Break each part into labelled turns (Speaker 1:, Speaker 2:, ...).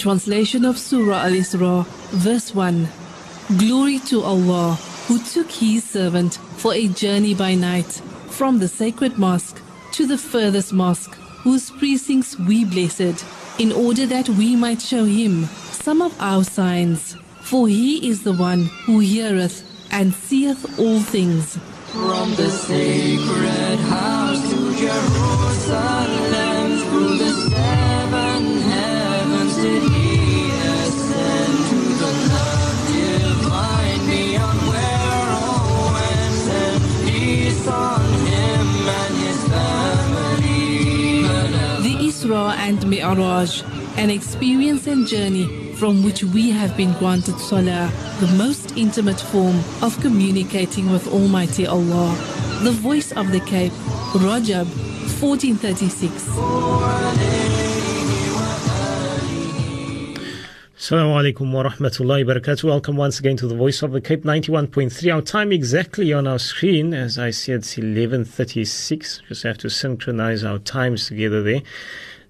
Speaker 1: translation of Surah Al Isra, verse 1. Glory to Allah, who took His servant for a journey by night from the sacred mosque to the furthest mosque, whose precincts we blessed, in order that we might show him some of our signs. For he is the one who heareth and seeth all things.
Speaker 2: From the sacred house to Jerusalem,
Speaker 1: Isra and Mi'raj, an experience and journey from which we have been granted Salah, the most intimate form of communicating with Almighty Allah. The voice of the Cape, Rajab, 1436.
Speaker 3: Assalamu alaikum wa rahmatullahi wa barakatuh. Welcome once again to the Voice of the Cape 91.3. Our time exactly on our screen, as I said, it's 11.36. Just have to synchronize our times together there.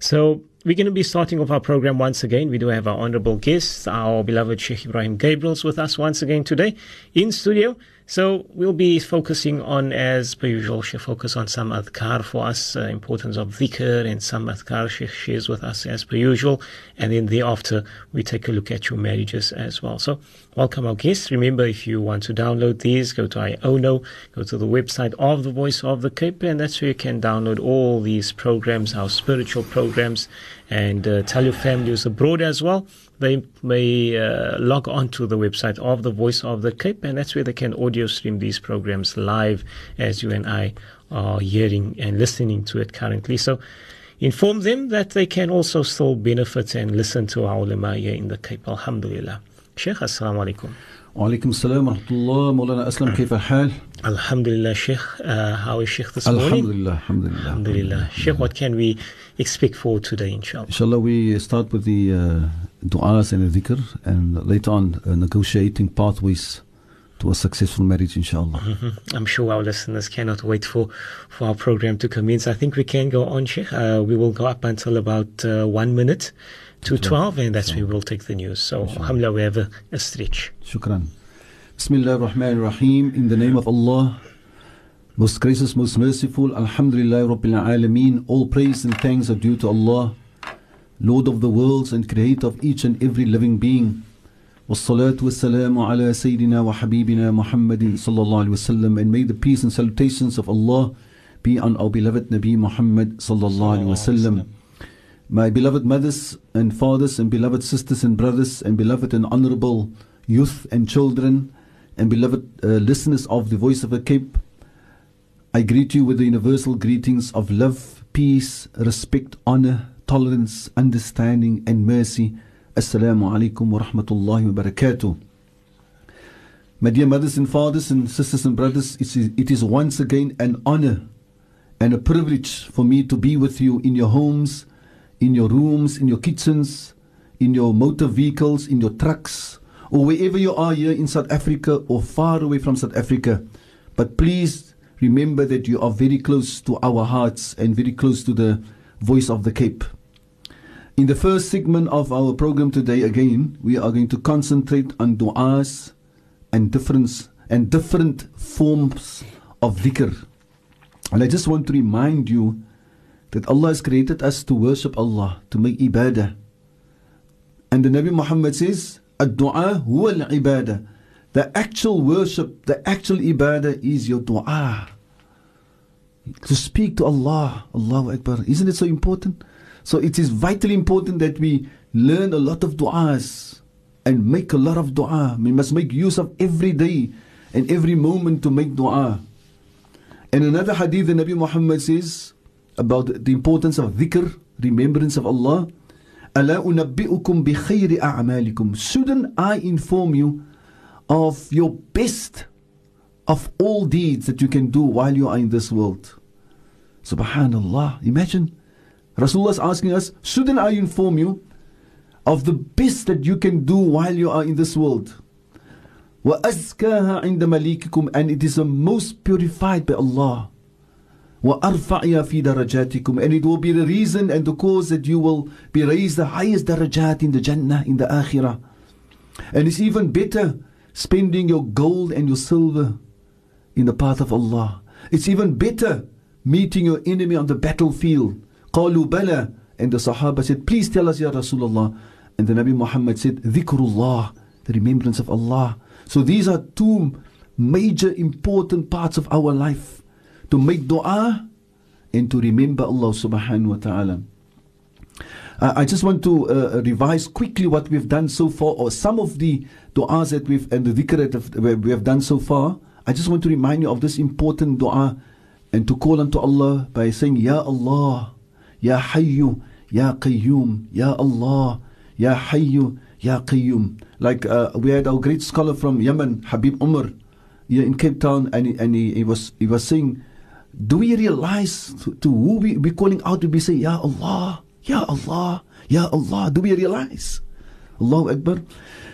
Speaker 3: So we're going to be starting off our program once again. We do have our honorable guest, our beloved Sheikh Ebrahim Gabriels, with us once again today in studio. So we'll be focusing on, as per usual, Sheikh focus on some adhkar for us, uh, importance of dhikr and some adhkar she shares with us as per usual. And then thereafter, we take a look at your marriages as well. So welcome our guests. Remember, if you want to download these, go to IONO, go to the website of the Voice of the Cape, and that's where you can download all these programs, our spiritual programs, and uh, tell your families abroad as well they may uh, log on to the website of the Voice of the Cape, and that's where they can audio stream these programs live as you and I are hearing and listening to it currently. So inform them that they can also still benefit and listen to our ulama here in the Cape. Alhamdulillah. Sheikh, assalamu alaikum.
Speaker 4: وعليكم السلام ورحمة الله مولانا أسلم كيف الحال؟
Speaker 3: Alhamdulillah, Sheikh. Uh, how is Sheikh this morning?
Speaker 4: Alhamdulillah, Alhamdulillah.
Speaker 3: Alhamdulillah. Sheikh, what can we expect for today, inshallah?
Speaker 4: Inshallah, we start with the uh, du'as and the dhikr, and later on, uh, negotiating pathways to a successful marriage, inshallah.
Speaker 3: Mm-hmm. I'm sure our listeners cannot wait for, for our program to commence. I think we can go on, Sheikh. Uh, we will go up until about uh, one minute to 12, and that's where we'll take the news. So, alhamdulillah, we have a, a stretch.
Speaker 4: Shukran. Bismillah ar-Rahman ar-Rahim. In the name of Allah, most gracious, most merciful. Alhamdulillah Rabbil Alameen. All praise and thanks are due to Allah, Lord of the worlds and creator of each and every living being. والصلاة والسلام على سيدنا وحبيبنا محمد صلى الله عليه وسلم and may the peace and salutations of Allah be on our beloved Nabi Muhammad صلى الله عليه وسلم. My beloved mothers and fathers and beloved sisters and brothers and beloved and honorable youth and children and beloved uh, listeners of the Voice of the Cape, I greet you with the universal greetings of love, peace, respect, honor, tolerance, understanding, and mercy. Assalamu alaikum wa rahmatullahi wa barakatuh. My dear mothers and fathers and sisters and brothers, it is once again an honor and a privilege for me to be with you in your homes, in your rooms, in your kitchens, in your motor vehicles, in your trucks, or wherever you are here in South Africa or far away from South Africa. But please remember that you are very close to our hearts and very close to the voice of the Cape. In the first segment of our program today, again, we are going to concentrate on du'as and different and different forms of dhikr. And I just want to remind you that Allah has created us to worship Allah, to make ibadah. And the Nabi Muhammad says, Ad-du'a huwa al-ibadah. The actual worship, the actual ibadah is your dua To speak to Allah, Allahu Akbar. Isn't it so important? So it is vitally important that we learn a lot of du'as and make a lot of dua. We must make use of every day and every moment to make dua. And another hadith, the Nabi Muhammad says about the importance of dhikr, remembrance of Allah. ألا أنبئكم بخير أعمالكم Shouldn't I inform you of your best of all deeds that you can do while you are in this world? Subhanallah. Imagine. Rasulullah is asking us, shouldn't I inform you of the best that you can do while you are in this world? وَأَزْكَاهَا عِنْدَ مَلِيكِكُمْ And it is the most purified by Allah. وَأَرْفَعْ فِي دَرَجَاتِكُمْ And it will be the reason and the cause that you will be raised the highest darajat in the Jannah, in the Akhirah. And it's even better spending your gold and your silver in the path of Allah. It's even better meeting your enemy on the battlefield. قَالُوا بَلَى And the Sahaba said, please tell us, Ya Rasulullah. And the Nabi Muhammad said, ذِكْرُ The remembrance of Allah. So these are two major important parts of our life to make dua and to remember Allah subhanahu wa ta'ala. Uh, I just want to uh, revise quickly what we've done so far, or some of the du'as that we've and the dhikr that we have done so far. I just want to remind you of this important dua and to call unto Allah by saying, Ya Allah, Ya Hayyu, Ya Qayyum, Ya Allah, Ya Hayyu, Ya Qayyum. Like uh, we had our great scholar from Yemen, Habib Umar, in Cape Town, and, he, and he, he was he was saying do we realize to, to who we be calling out to be say, Ya Allah, Ya Allah, Ya Allah? Do we realize? Allahu Akbar.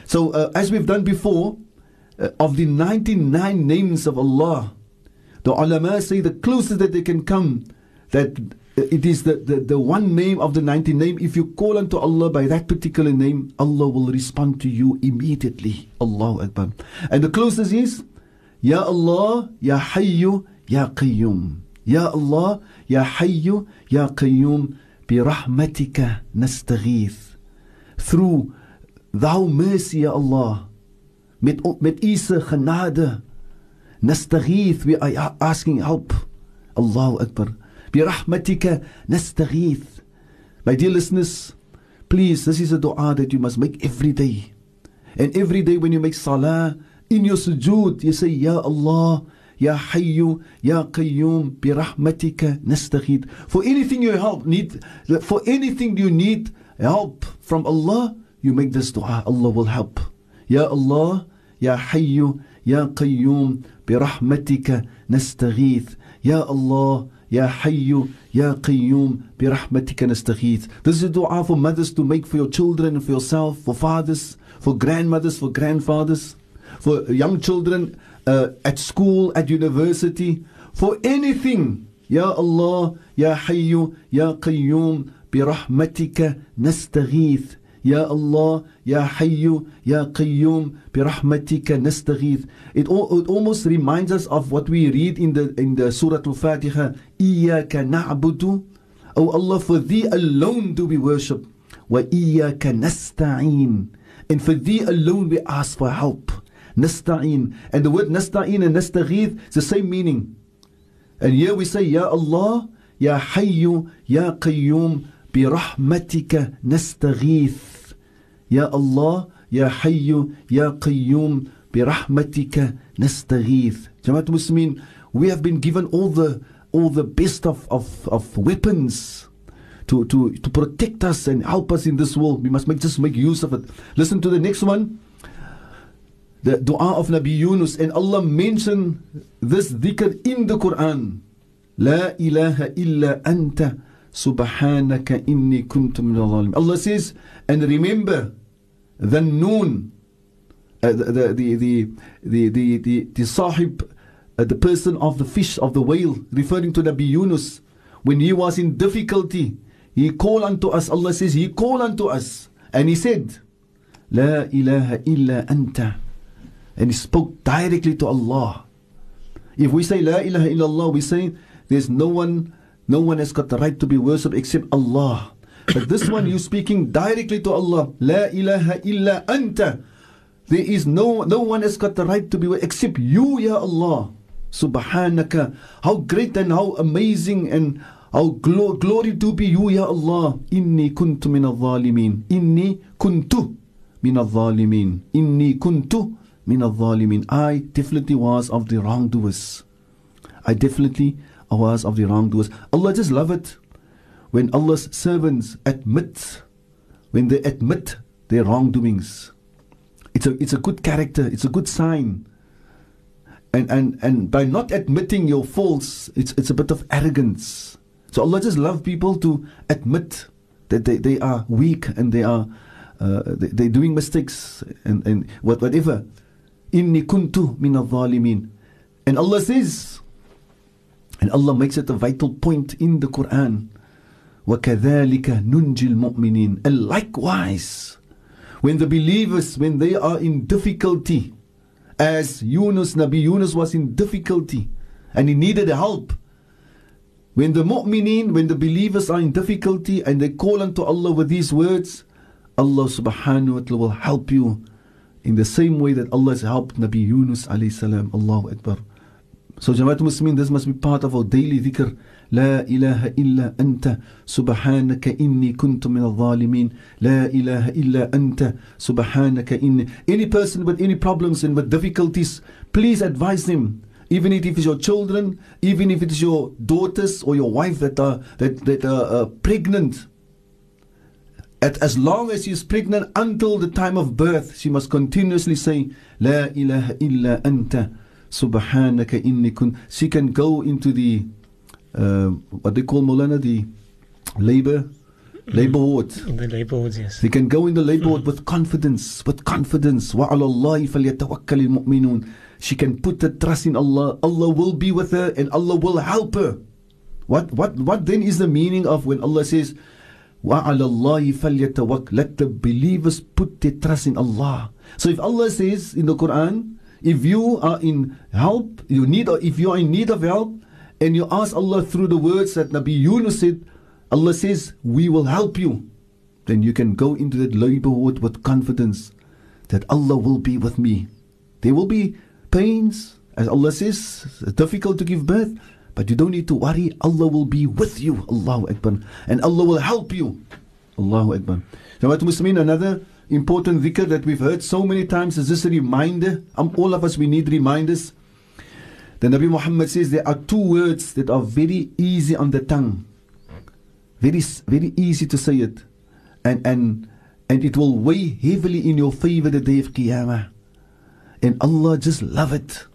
Speaker 4: So, uh, as we've done before, uh, of the 99 names of Allah, the ulama say the closest that they can come, that it is the, the, the one name of the 90 name. If you call unto Allah by that particular name, Allah will respond to you immediately. Allahu Akbar. And the closest is, Ya Allah, Ya Hayyu, يا قيوم يا الله يا حي يا قيوم برحمتك نستغيث through thou mercy يا الله met, met Isa genade نستغيث we are asking help الله أكبر برحمتك نستغيث my dear listeners please this is a dua that you must make every day and every day when you make salah in your sujood you say Ya Allah Ya Hayyu, Ya Qayyum, birahmatika nastaghith. For anything you help need, for anything you need help from Allah, you make this dua, Allah will help. يا الله يا حي يا قيوم برحمتك نستغيث يا الله يا حي يا قيوم برحمتك نستغيث This is a dua for mothers to make for your children and for yourself, for fathers, for grandmothers, for grandfathers, for young children uh, at school, at university, for anything. يا الله يا حي يا قيوم برحمتك نستغيث يا الله يا حي يا قيوم برحمتك نستغيث it, it almost reminds us of what we read in the in the Surah Al-Fatiha إياك نعبد Oh Allah for thee alone do we worship وإياك نستعين and for thee alone we ask for help nasta'in. And the word nasta'in and nastaghith is the same meaning. And here we say, Ya Allah, Ya Hayyu, Ya Qayyum, nastaghith. Ya Allah, Ya Hayyu, Ya Qayyum, bi rahmatika nastaghith. Jamaat Muslimin, we have been given all the all the best of, of, of weapons to, to, to protect us and help us in this world. We must make, just make use of it. Listen to the next one the dua of Nabi Yunus and Allah mentioned this dhikr in the Quran. La ilaha illa anta Subhanaka inni kuntu min Allah says, and remember the noon, uh, the, the, the, the, the, the, the, sahib, uh, the person of the fish, of the whale, referring to Nabi Yunus, when he was in difficulty, he called unto us, Allah says, he called unto us, and he said, La ilaha illa anta. And he spoke directly to Allah. If we say La ilaha illallah, we say, there's no one no one has got the right to be worshipped except Allah. But this one, you're speaking directly to Allah. La ilaha illa anta. There is no, no one has got the right to be except you, Ya Allah. Subhanaka. How great and how amazing and how glo- glory to be you, Ya Allah. Inni kuntu min al-zalimin. Inni kuntu min al-zalimin. Inni kuntu min al-zalimin. I definitely was of the wrongdoers. I definitely was of the wrongdoers. Allah just love it when Allah's servants admit, when they admit their wrongdoings. It's a, it's a good character, it's a good sign. And, and, and by not admitting your faults, it's, it's a bit of arrogance. So Allah just love people to admit that they, they are weak and they are uh, they, they're doing mistakes and, and whatever. Inni kuntu min al-zalimin. And Allah says, And Allah makes it a vital point in the Quran. وَكَذَلِكَ نُنْجِ الْمُؤْمِنِينَ And likewise, when the believers, when they are in difficulty, as Yunus, Nabi Yunus was in difficulty and he needed help. When the mu'mineen, when the believers are in difficulty and they call unto Allah with these words, Allah subhanahu wa ta'ala will help you in the same way that Allah has helped Nabi Yunus alayhi salam. Allahu Akbar. So Jamaat Muslimin, this must be part of our daily dhikr. لا إله إلا أنت سبحانك إني كنت من الظالمين لا إله إلا أنت سبحانك إني Any person with any problems and with difficulties, please advise them. Even if it is your children, even if it is your daughters or your wife that are that, that are uh, pregnant, at as long as she is pregnant until the time of birth, she must continuously say, La ilaha illa anta subhanaka inni kun. She can go into the, uh, what they call Molana, the labor, labor ward.
Speaker 3: In the labor wards, yes.
Speaker 4: They can go in the labor ward with confidence, with confidence. وَعَلَى اللَّهِ فَلْيَتَوَكَّلِ الْمُؤْمِنُونَ She can put the trust in Allah. Allah will be with her and Allah will help her. What, what, what then is the meaning of when Allah says, وَعَلَى اللَّهِ فَلْيَتَوَكَّلِ Let the believers put their trust in Allah. So if Allah says in the Quran, if you are in help, you need, if you are in need of help, and you ask Allah through the words that Nabi Yunus said, Allah says, we will help you. Then you can go into that ward with confidence that Allah will be with me. There will be pains, as Allah says, difficult to give birth, but you don't need to worry. Allah will be with you. Allahu Akbar. And Allah will help you. Allahu Akbar. Jamaat Muslimin, another important dhikr that we've heard so many times is this a reminder. Um, all of us, we need reminders. The Nabi Muhammad says there are two words that are very easy on the tongue. Very, very easy to say it. And, and, and it will weigh heavily in your favor the day of Qiyamah. And Allah just love it.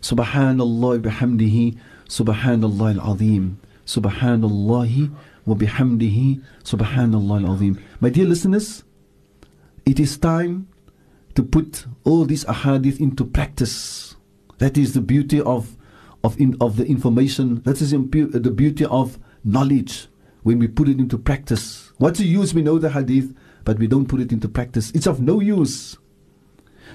Speaker 4: Subhanallah bihamdihi, Subhanallah al-azim, Subhanallah wa bihamdihi, Subhanallah al-azim. My dear listeners, it is time to put all these ahadith into practice. That is the beauty of, of, in, of the information. That is the uh, beauty of knowledge when we put it into practice. What's the use? We know the hadith, but we don't put it into practice. It's of no use.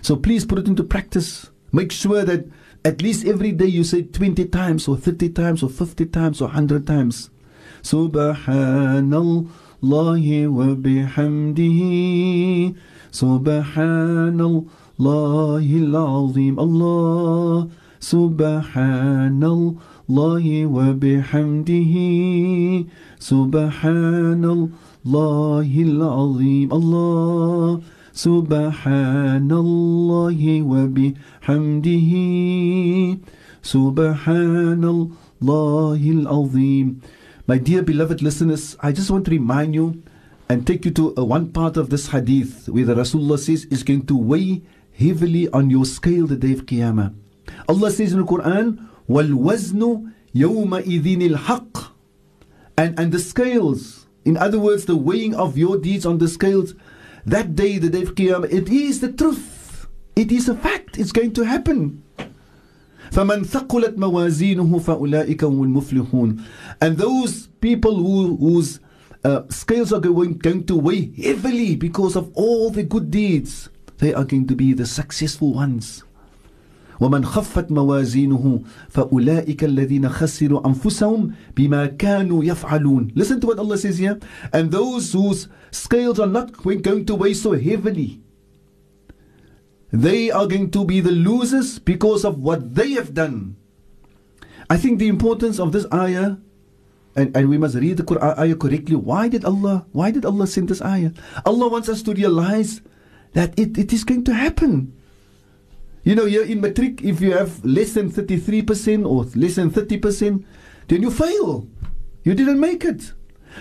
Speaker 4: So please put it into practice. Make sure that at least every day you say 20 times or 30 times or 50 times or 100 times. Subhanallah wa bihamdihi. Subhanallah al-azim. Allah. Subhanallah wa bihamdihi. Subhanallah al-azim. Allah. Subhanallah wa bihamdihi. Subhanallah al-azim. My dear beloved listeners, I just want to remind you and take you to uh, one part of this hadith where the Rasulullah says is going to weigh heavily on your scale the day of Qiyamah. Allah says in the Quran, وَالْوَزْنُ يَوْمَئِذٍ الْحَقِّ and, and the scales, in other words, the weighing of your deeds on the scales, that day, the day of Qiyamah, it is the truth. It is a fact. It's going to happen. فَمَنْ ثَقُلَتْ مَوَازِينُهُ فَأُولَٰئِكَ هُمُ الْمُفْلِحُونَ And those people who, whose uh, scales are going, going to weigh heavily because of all the good deeds, they are going to be the successful ones. ومن خفت موازينه فأولئك الذين خسروا أنفسهم بما كانوا يفعلون Listen to what Allah says here. And those whose scales are not going to weigh so heavily, they are going to be the losers because of what they have done. I think the importance of this ayah and, and we must read the Quran ayah correctly. Why did Allah why did Allah send this ayah? Allah wants us to realize that it, it is going to happen. You know, you're in matric, if you have less than 33% or less than 30%, then you fail. You didn't make it.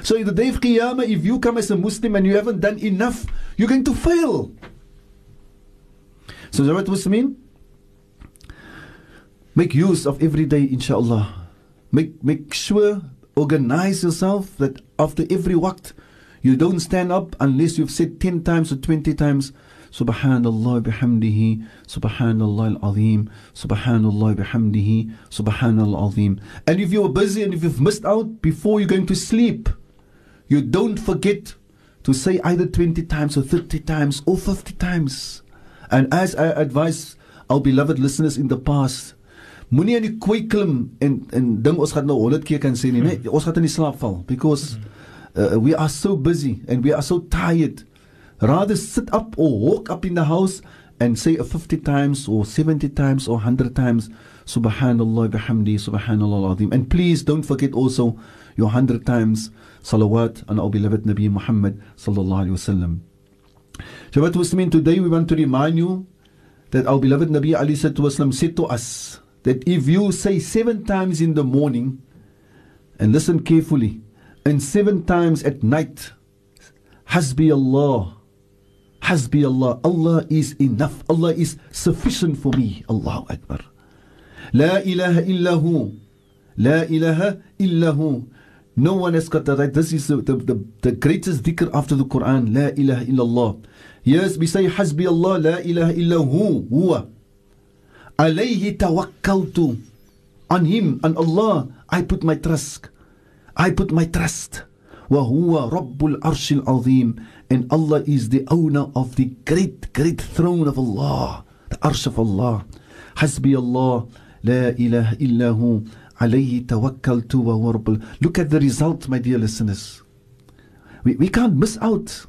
Speaker 4: So in the day of Qiyamah, if you come as a Muslim and you haven't done enough, you're going to fail. So Jamaat Muslimin, make use of every day, inshallah. Make, make sure, organize yourself that after every waqt, you don't stand up unless you've said 10 times or 20 times, Subhanallah bihamdihi, Subhanallah al-Azim, Subhanallah bihamdihi, Subhanallah al-Azim. And if you're busy and if you've missed out before you're going to sleep, you don't forget to say either 20 times or 30 times or 50 times. And as I advise our beloved listeners in the past, moenie aan die kooi klim en en ding ons gaan nou 100 keer kan sê nie, nee, ons gaan in die slaap val. Because uh, we are so busy and we are so tired. Rather sit up or walk up in the house and say a 50 times or 70 times or 100 times subhanallah bihamdi subhanallah azim and please don't forget also your 100 times salawat on our beloved nabi muhammad sallallahu alaihi wasallam Jamaat Muslimin today we want to remind you that our beloved nabi ali said to us that if you say 7 times in the morning and listen carefully and 7 times at night hasbi allah Hasbi Allah. Allah is enough. Allah is sufficient for me. Allahu Akbar. La ilaha illahu. La ilaha illahu. No one has got that right. This is the, the, the, the greatest dhikr after the Quran. La ilaha illallah. Yes, we say Hasbi Allah. La ilaha illahu. Huwa. Alayhi tawakkaltu. On him, on Allah, I put my trust. I put my trust. وهو رب العرش العظيم and Allah is the owner of the great great throne of Allah the arsh of Allah حسبي الله لا إله إلا هو alayhi tawakkaltu wa rabbul. Look at the result, my dear listeners. We, we can't miss out.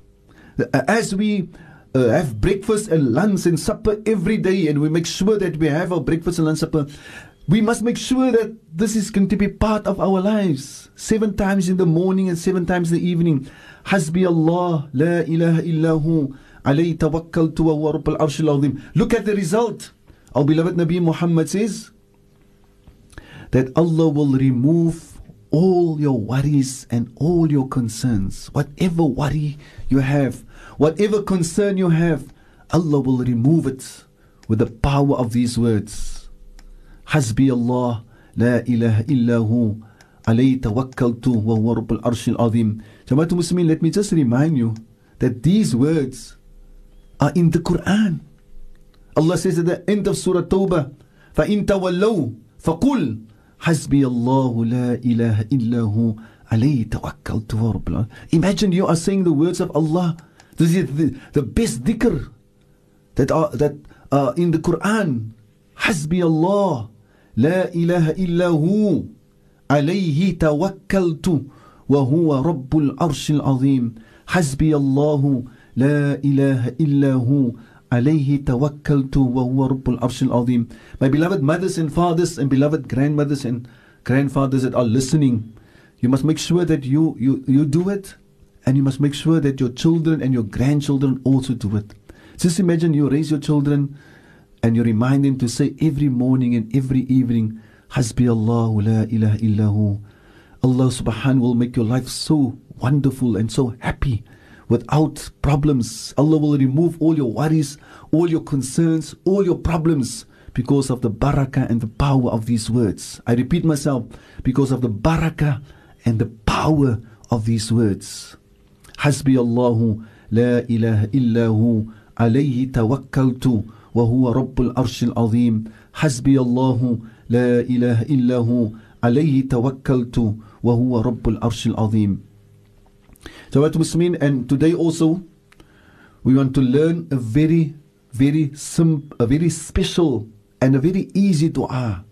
Speaker 4: Uh, as we uh, have breakfast and lunch and supper every day, and we make sure that we have our breakfast and lunch supper. We must make sure that this is going to be part of our lives. Seven times in the morning and seven times in the evening. Hasbi Allah, la ilaha illahu, alayhi tawakkaltu wa huwa rabbul arshil Look at the result. Our beloved Nabi Muhammad says, that Allah will remove all your worries and all your concerns. Whatever worry you have, whatever concern you have, Allah will remove it with the power of these words. حسبي الله لا إله إلا هو عليه توكلت وهو رب العرش العظيم جماعة المسلمين let me just remind you that these words are in the Quran Allah says at the end of Surah Tawbah فإن تولوا فقل حسبي الله لا إله إلا هو عليه توكلت وهو رب العرش Imagine you are saying the words of Allah this is the, the best dhikr that are, that are in the Quran حسبي الله لا إله إلا هو عليه توكلت وهو رب العرش العظيم حسبي الله لا إله إلا alayhi tawakkaltu wa huwa rabbul arshil. My beloved mothers and fathers and beloved grandmothers and grandfathers that are listening, you must make sure that you, you, you do it and you must make sure that your children and your grandchildren also do it. Just imagine you raise your children and you remind them to say every morning and every evening, Hasbi Allah, la ilaha illahu. Allah subhanahu will make your life so wonderful and so happy without problems. Allah will remove all your worries, all your concerns, all your problems because of the barakah and the power of these words. I repeat myself, because of the barakah and the power of these words. Hasbi Allahu la ilaha illahu alayhi tawakkaltu وهو رب العرش العظيم حسبي الله لا إله إلا هو عليه توكلت وهو رب العرش العظيم Jawat Muslimin and today also we want to learn a very very sim a very special and a very easy dua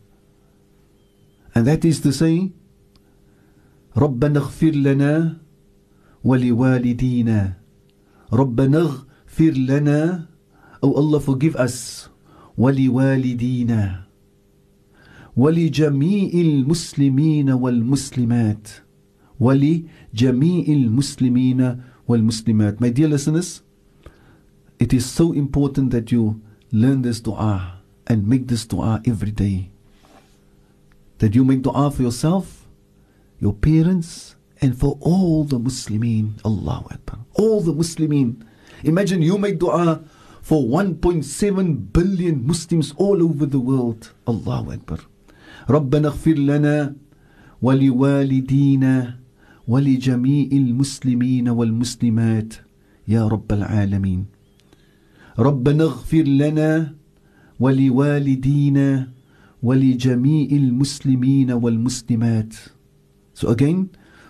Speaker 4: and that is to say ربنا اغفر لنا ولوالدينا ربنا اغفر لنا Oh Allah, forgive us. ولوالدينا ولجميع المسلمين والمسلمات ولجميع المسلمين والمسلمات My dear listeners, it is so important that you learn this dua and make this dua every day. That you make dua for yourself, your parents, and for all the Muslimin. Allahu Akbar. All the Muslimin. Imagine you make dua for 1.7 billion Muslims all over the world. Allahu Akbar. ربنا اغفر لنا ولوالدينا ولجميع المسلمين والمسلمات يا رب العالمين. ربنا اغفر لنا ولوالدينا ولجميع المسلمين والمسلمات. So again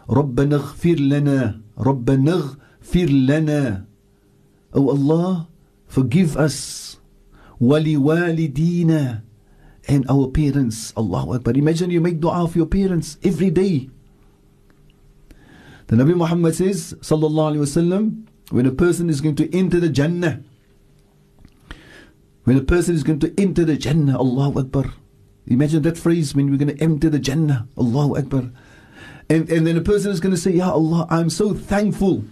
Speaker 4: ربنا اغفر لنا ربنا اغفر لنا. Oh Allah forgive us ولوالدينا and our parents. Allahu Akbar. Imagine you make dua for your parents every day. The Nabi Muhammad says sallallahu alaihi wasallam when a person is going to enter the Jannah when a person is going to enter the Jannah Allahu Akbar. Imagine that phrase when we're going to enter the Jannah Allahu Akbar. And, and then a person is going to say Ya Allah I'm so thankful.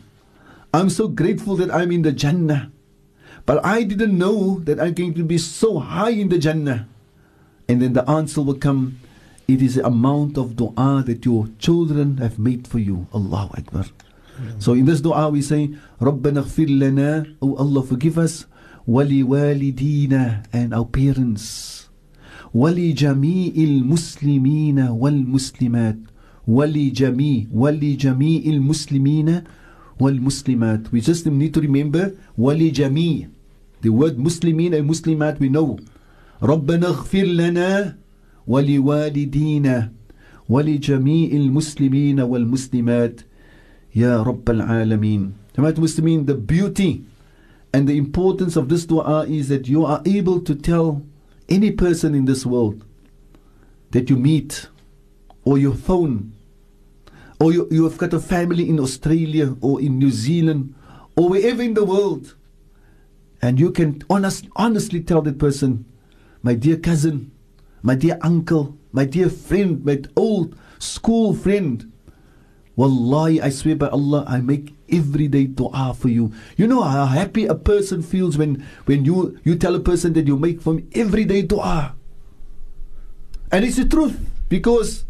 Speaker 4: I'm so grateful that I'm in the Jannah. But I didn't know that I'm going to be so high in the Jannah. And then the answer will come it is the amount of dua that your children have made for you Allahu Akbar so in this dua we say رَبَّنَا اغْفِرْ لَنَا Oh Allah forgive us وَلِوَالِدِينَ and our parents وَلِجَمِيعِ الْمُسْلِمِينَ وَالْمُسْلِمَاتِ وَلِجَمِيعِ وَلِجَمِيعِ الْمُسْلِمِينَ وَالْمُسْلِمَاتِ we just need to remember وَلِجَمِيعِ the word Muslimin and Muslimat we know رَبَّنَا اغْفِرْ لَنَا ولوالدينا ولجميع المسلمين والمسلمات يا رب العالمين Jamaat Muslimin, the beauty and the importance of this dua is that you are able to tell any person in this world that you meet or your phone or you, you have got a family in Australia or in New Zealand or wherever in the world and you can honest, honestly tell that person my dear cousin my dear uncle, my dear friend, my old school friend. Wallahi, I swear by Allah, I make everyday dua for you. You know how happy a person feels when, when you, you tell a person that you make from everyday dua. And it's the truth because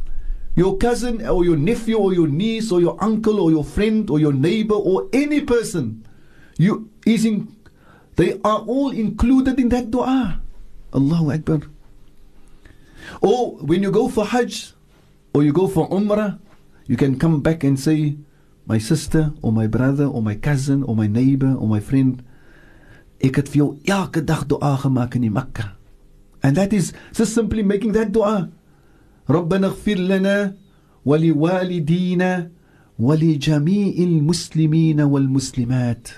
Speaker 4: your cousin or your nephew or your niece or your uncle or your friend or your neighbor or any person, you is in, they are all included in that dua. Allahu Akbar. Or when you go for Hajj or you go for Umrah, you can come back and say, My sister or my brother or my cousin or my neighbor or my friend, ek het vir jou elke dag dua gemaak in die Mekka. And that is just simply making that dua. ربنا اغفر لنا ولوالدينا ولجميع المسلمين والمسلمات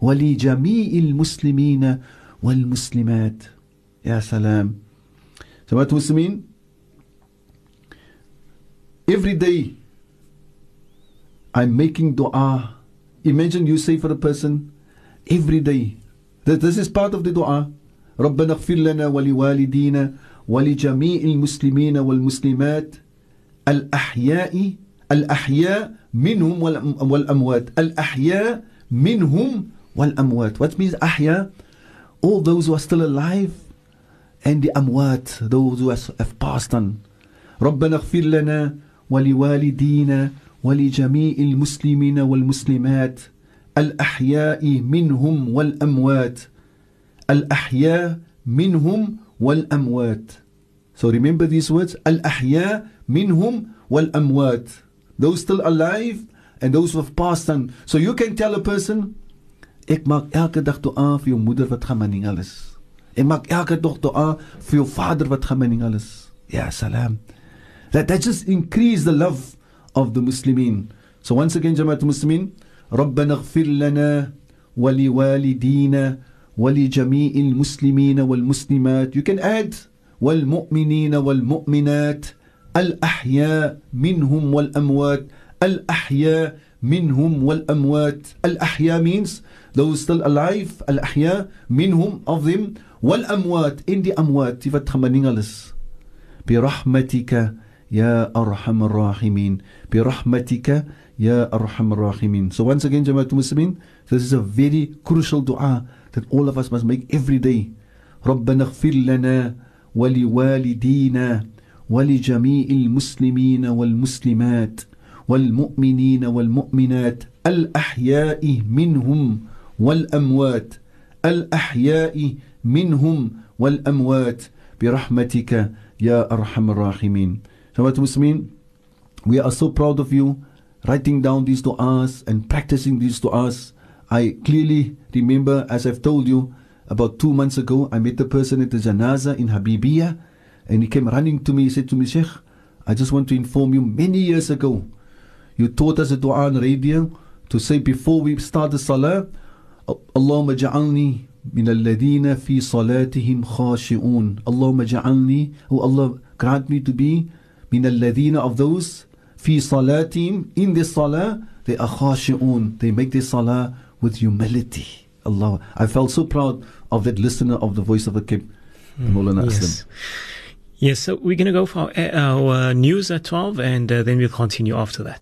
Speaker 4: ولجميع المسلمين والمسلمات يا سلام So what does it mean? Every day I'm making dua. Imagine you say for a person every day. That this is part of the dua. ربنا اغفر لنا ولوالدينا ولجميع المسلمين والمسلمات الأحياء الأحياء منهم والأموات الأحياء منهم والأموات What means أحياء? All those who are still alive and the amwat, those who have passed on. ربنا اغفر لنا ولوالدينا ولجميع المسلمين والمسلمات الأحياء منهم والأموات الأحياء منهم والأموات So remember these words الأحياء منهم والأموات Those still alive and those who have passed on So you can tell a person Ek maak elke dag dua vir jou moeder wat gaan maningal is En maak elke dag dua vir jou vader wat gemening is. Ja, salam. That, that just increase the love of the Muslimin. So once again, Jamaat Muslimin, ربنا اغفر لنا ولوالدينا ولجميع المسلمين والمسلمات. You can add والمؤمنين والمؤمنات الأحياء منهم والأموات الأحياء منهم والأموات الأحياء means those still alive الأحياء منهم of them والأموات إن دي أموات تفت خمانينغالس برحمتك يا أرحم الراحمين. برحمتك يا أرحم الراحمين. So once again جماعة المسلمين This is a very crucial dua that all of us must make every day. ربنا اغفر لنا ولوالدينا ولجميع المسلمين والمسلمات والمؤمنين والمؤمنات الأحياء منهم والأموات الأحياء منهم والأموات برحمتك يا أرحم الراحمين Jamaat Muslimin, we are so proud of you writing down these du'as and practicing these du'as. I clearly remember, as I've told you, about two months ago, I met a person at the janaza in Habibiyah, and he came running to me. He said to me, Sheikh, I just want to inform you, many years ago, you taught us a du'a on radio to say before we start the salah, Allahumma ja'alni min alladhina fi salatihim khashi'un. Allahumma ja'alni, oh Allah, grant me to be min alladhina of those fi salatihim, in the salah, they are khashi'un. They make their salah with humility. Allah. I felt so proud of that listener of the voice of the Cape, Maulana
Speaker 3: yes.
Speaker 4: Aslam.
Speaker 3: Yes, so we're going to go for our, our news at 12 and uh, then we'll continue after that.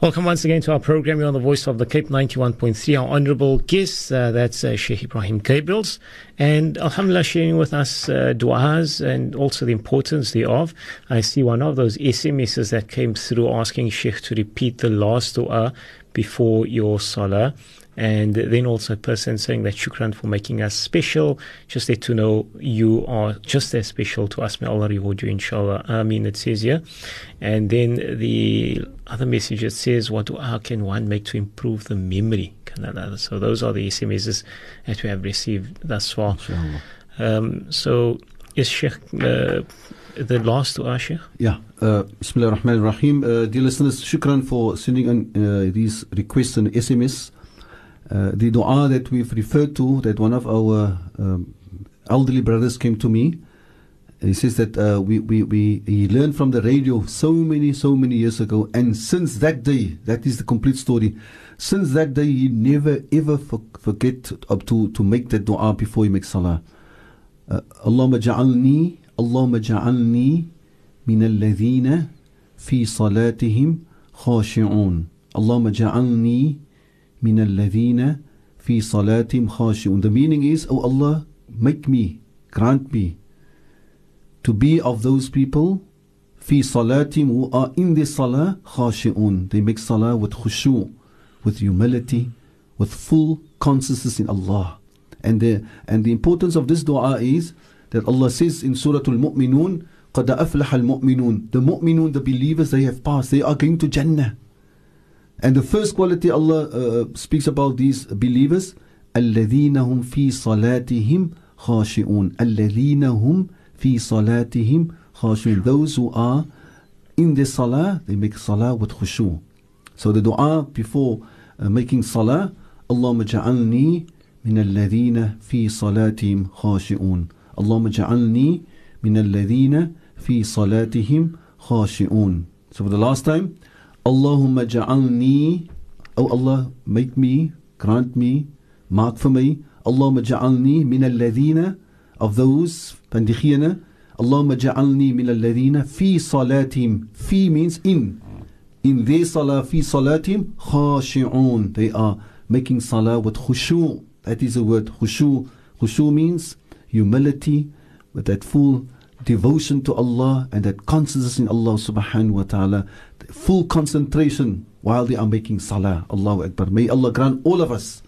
Speaker 3: Welcome once again to our program. You're on the Voice of the Cape 91.3. Our honorable guest, uh, that's uh, Sheikh Ebrahim Gabriels. And Alhamdulillah, sharing with us uh, du'as and also the importance thereof. I see one of those SMSs that came through asking Sheikh to repeat the last du'a before your salah. And then also a person saying that shukran for making us special. Just let to know you are just as special to us. May Allah reward you, inshallah. Ameen, it says here. And then the other message it says, What do dua can one make to improve the memory? So those are the SMSs that we have received thus far. Um, so, is Sheikh uh, the last dua, Sheikh?
Speaker 4: Yeah. Uh, Bismillah ar-Rahman ar-Rahim. Uh, dear listeners, shukran for sending in uh, these requests and SMS. Uh, the dua that we've referred to, that one of our um, elderly brothers came to me. He says that uh, we, we, we, he learned from the radio so many, so many years ago. And since that day, that is the complete story. Since that day, he never ever for, forget up to, to make that dua before he makes salah. Uh, Allahumma ja'alni, Allahumma ja'alni min alladhina fi salatihim khashi'un. Allahumma ja'alni min alladhina fi salatim khashi'un. The meaning is, oh Allah, make me, grant me to be of those people fi salatim who are in the salah khashi'un. They make salah with khushu, with humility, with full consciousness in Allah. And the, and the importance of this dua is that Allah says in Surah Al-Mu'minun, قَدْ أَفْلَحَ الْمُؤْمِنُونَ The mu'minun, the believers, they have passed. They are going to Jannah. And the first quality Allah uh, speaks about these believers, الَّذِينَ هُمْ فِي صَلَاتِهِمْ خَاشِعُونَ الَّذِينَ هُمْ فِي صَلَاتِهِمْ خَاشِعُونَ Those who are in the salah, they make salah with khushu. So the dua before uh, making salah, اللهم اجعلني من الذين في صلاتهم خاشعون اللهم اجعلني من الذين في صلاتهم خاشعون So for the last time, Allahumma ja'alni, oh Allah, make me, grant me, mark for me, Allahumma ja'alni min alladhina, of those, pandikhiyana, Allahumma ja'alni min alladhina fi salatim. Fi means in. In their salah, fi salatim, khashi'un. They are making salah with khushu. That is the word khushu. Khushu means humility, with that full devotion to Allah and that consciousness in Allah subhanahu wa ta'ala, full concentration while they are making salah. Allahu Akbar. May Allah grant all of us,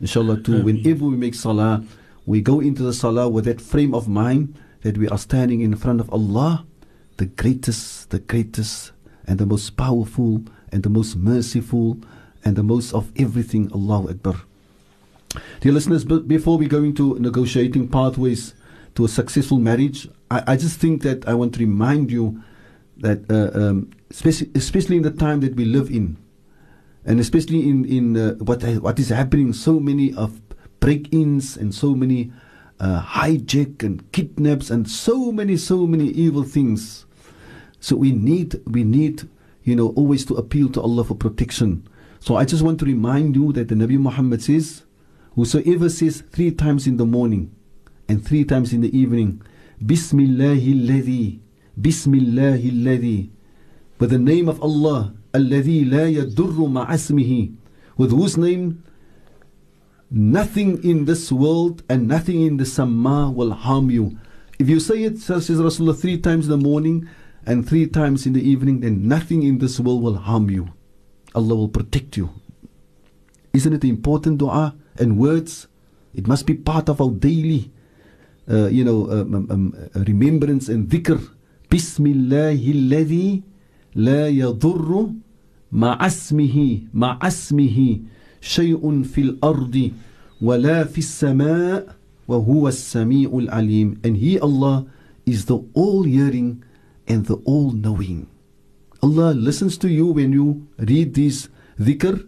Speaker 4: inshallah, to whenever we make salah, we go into the salah with that frame of mind that we are standing in front of Allah, the greatest, the greatest, and the most powerful, and the most merciful, and the most of everything. Allahu Akbar. Dear listeners, but before we go into negotiating pathways to a successful marriage, I, I just think that I want to remind you that, uh, um, especially, especially in the time that we live in, and especially in in uh, what what is happening, so many of break-ins and so many uh, hijack and kidnaps and so many so many evil things. So we need we need you know always to appeal to Allah for protection. So I just want to remind you that the Nabi Muhammad says, whosoever says three times in the morning and three times in the evening, Bismillahi alladhi, Bismillahi alladhi, with the name of Allah, alladhi la yadurru ma'asmihi, with whose name nothing in this world and nothing in the sama will harm you. If you say it, says Rasulullah, three times in the morning and three times in the evening, then nothing in this world will harm you. Allah will protect you. Isn't it important dua and words? It must be part of our daily, uh, you know, um, um, um, remembrance and dhikr. Bismillahilladhi la yadurru ma'asmihi ma'asmihi shay'un fil ardi ولا في السماء وهو السميع العليم and he Allah is the all hearing and the all knowing Allah listens to you when you read this dhikr